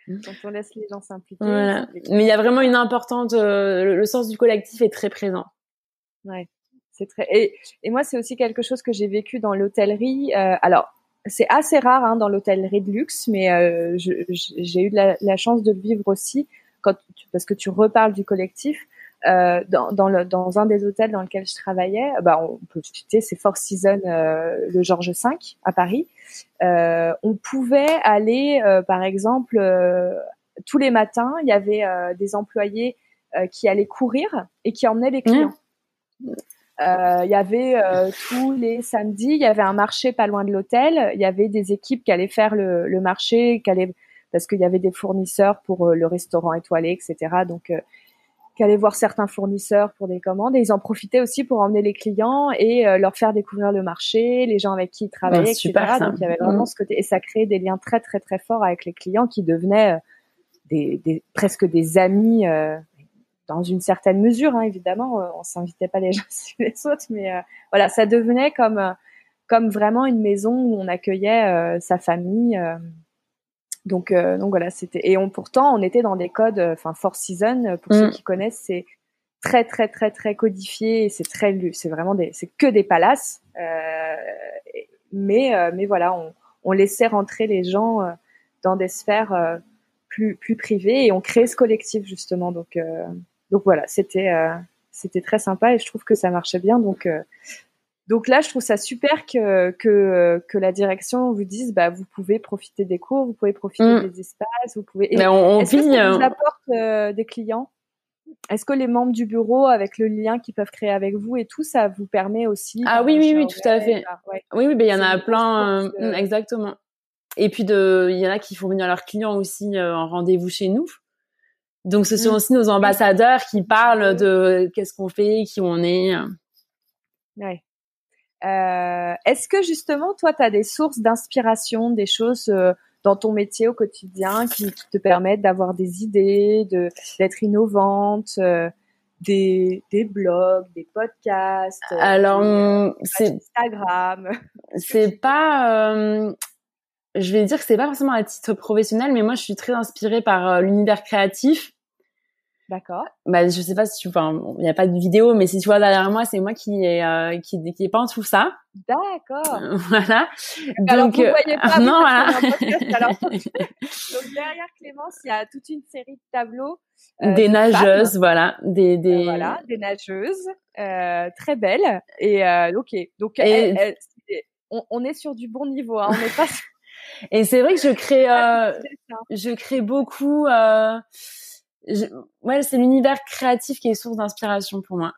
Mm. Quand on laisse les gens s'impliquer. Voilà. Mais il y a vraiment une importante. Euh, le, sens du collectif est très présent. Ouais, c'est très. Et, et moi c'est aussi quelque chose que j'ai vécu dans l'hôtellerie. alors c'est assez rare hein, dans l'hôtellerie de luxe, mais j'ai eu la, la, chance de le vivre aussi quand parce que tu reparles du collectif. Euh, dans, dans, le, dans, un des hôtels dans lequel je travaillais, bah, on peut citer, c'est Four Seasons, euh, le Georges V à Paris. Euh, on pouvait aller, euh, par exemple, tous les matins, il y avait des employés qui allaient courir et qui emmenaient les clients. Mmh. Il y avait tous les samedis, il y avait un marché pas loin de l'hôtel. Il y avait des équipes qui allaient faire le, le marché, qui allaient parce qu'il y avait des fournisseurs pour le restaurant étoilé, etc. Donc qui allaient voir certains fournisseurs pour des commandes et ils en profitaient aussi pour emmener les clients et euh, leur faire découvrir le marché, les gens avec qui ils travaillaient, etc. Donc il y avait vraiment mmh. ce côté et ça créait des liens très très très forts avec les clients qui devenaient euh, des, des presque des amis euh, dans une certaine mesure, hein, évidemment. on s'invitait pas les gens sur les autres, mais voilà, ça devenait comme comme vraiment une maison où on accueillait sa famille. Donc, euh, donc voilà, c'était et on pourtant on était dans des codes, euh, enfin Four Seasons euh, pour ceux mm. qui connaissent, c'est très très très très codifié, c'est très c'est vraiment des, c'est que des palaces, euh, mais mais voilà, on, on laissait rentrer les gens dans des sphères plus plus privées et on créait ce collectif justement. Donc donc voilà, c'était c'était très sympa et je trouve que ça marchait bien. Donc donc là, je trouve ça super que, que, que la direction vous dise, bah, vous pouvez profiter des cours, vous pouvez profiter mm. des espaces, vous pouvez. Mais on, est-ce que ça vous apporte euh, des clients? Est-ce que les membres du bureau, avec le lien qu'ils peuvent créer avec vous et tout, ça vous permet aussi Ah oui, oui, oui, tout à fait. Oui, oui, ben il y en a plein, euh, exactement. Et puis de, il y en a qui font venir leurs clients aussi euh, en rendez-vous chez nous. Donc ce sont mm. aussi nos ambassadeurs qui parlent de qu'est-ce qu'on fait, qui on est. Ouais. Euh, Est-ce que justement, toi, tu as des sources d'inspiration, des choses euh, dans ton métier au quotidien qui, qui te permettent d'avoir des idées, de d'être innovante euh, des, des blogs, des podcasts, euh, alors c'est Instagram? C'est pas, je vais dire que c'est pas forcément à titre professionnel, mais moi je suis très inspirée par l'univers créatif D'accord. Bah, je sais pas si tu, enfin, il n'y a pas de vidéo, mais si tu vois derrière moi, c'est moi qui est, euh, qui, qui en tout ça. D'accord. voilà. Alors, Donc, vous voyez pas, non, voilà. alors. Donc, derrière Clémence, il y a toute une série de tableaux. des nageuses, voilà. Des, des... voilà, des nageuses. très belles. Et ok. Donc, on, est sur du bon niveau. Hein. On n'est pas Et c'est vrai que je crée, euh, je crée beaucoup. Euh, ouais, c'est l'univers créatif qui est source d'inspiration pour moi.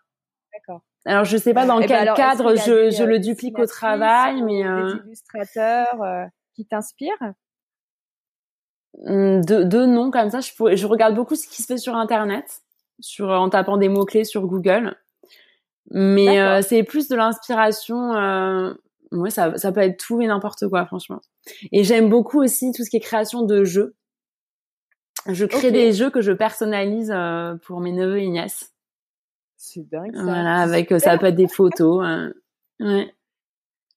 D'accord. Alors je sais pas dans eh ben quel cadre je, je le euh, duplique au travail, mais euh... des illustrateurs euh, qui t'inspirent? Hum, de, de noms comme ça, je, je regarde beaucoup ce qui se fait sur Internet, sur en tapant des mots clés sur Google. Mais euh, c'est plus de l'inspiration ouais, ça, ça peut être tout et n'importe quoi, franchement. Et j'aime beaucoup aussi tout ce qui est création de jeux. Je crée des jeux que je personnalise euh, pour mes neveux et nièces. C'est dingue ça. Voilà, avec euh, ça peut être des photos. Hein. Ouais.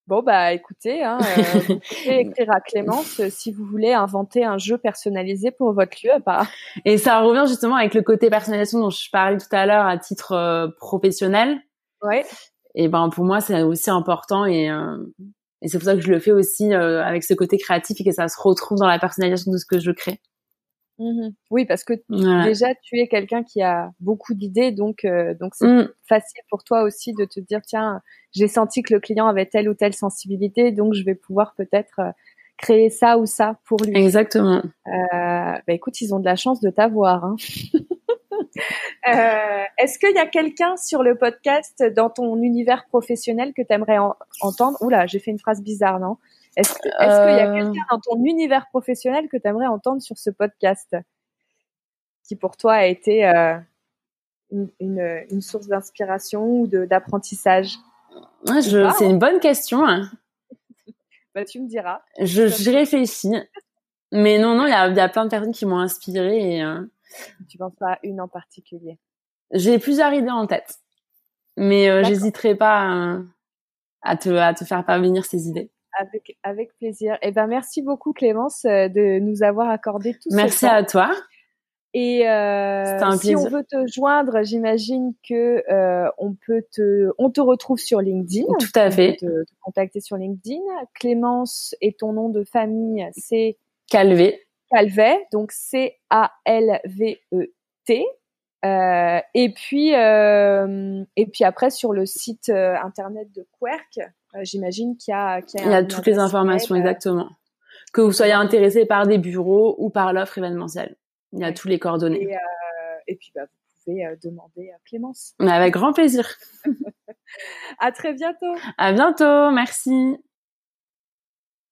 Bon bah écoutez, hein, euh, vous pouvez écrire à Clémence si vous voulez inventer un jeu personnalisé pour votre lieu. Bah. Et ça revient justement avec le côté personnalisation dont je parlais tout à l'heure à titre professionnel. Ouais et ben pour moi c'est aussi important et euh, et c'est pour ça que je le fais aussi euh, avec ce côté créatif et que ça se retrouve dans la personnalisation de ce que je crée. Mmh oui, parce que déjà tu es quelqu'un qui a beaucoup d'idées, donc euh, donc c'est mmh. facile pour toi aussi de te dire tiens j'ai senti que le client avait telle ou telle sensibilité, donc je vais pouvoir peut-être créer ça ou ça pour lui. Exactement. bah écoute, ils ont de la chance de t'avoir. Hein. Euh, est-ce qu'il y a quelqu'un sur le podcast dans ton univers professionnel que tu aimerais entendre? Oula, j'ai fait une phrase bizarre, non? Est-ce qu'il y a euh. quelqu'un dans ton univers professionnel que tu aimerais entendre sur ce podcast qui pour toi a été euh, une, source d'inspiration ou d'apprentissage? C'est une bonne question. Hein. bah, tu me diras. Je, réfléchis. Mais non, non, il y a, y a, plein de personnes qui m'ont inspirée et tu penses pas à une en particulier? J'ai plusieurs idées en tête, mais euh, j'hésiterai pas à, te, à te faire parvenir ces idées. Avec, avec plaisir. Eh ben, merci beaucoup Clémence euh, de nous avoir accordé tout temps. Merci à toi. Et euh, si on veut te joindre, j'imagine que euh, on peut te, on te retrouve sur LinkedIn. Tout à fait. te, te, contacter sur LinkedIn. Clémence et ton nom de famille, c'est Calvé. Calvet, donc C-A-L-V-E-T. Euh, et puis et puis après sur le site internet de Querc, j'imagine qu'il y a qu'il y a, il y a toutes les informations exactement. Que vous soyez intéressé par des bureaux ou par l'offre événementielle, il y a tous les coordonnées. Et, et puis bah, vous pouvez demander à Clémence. Mais avec grand plaisir. à très bientôt. À bientôt, merci.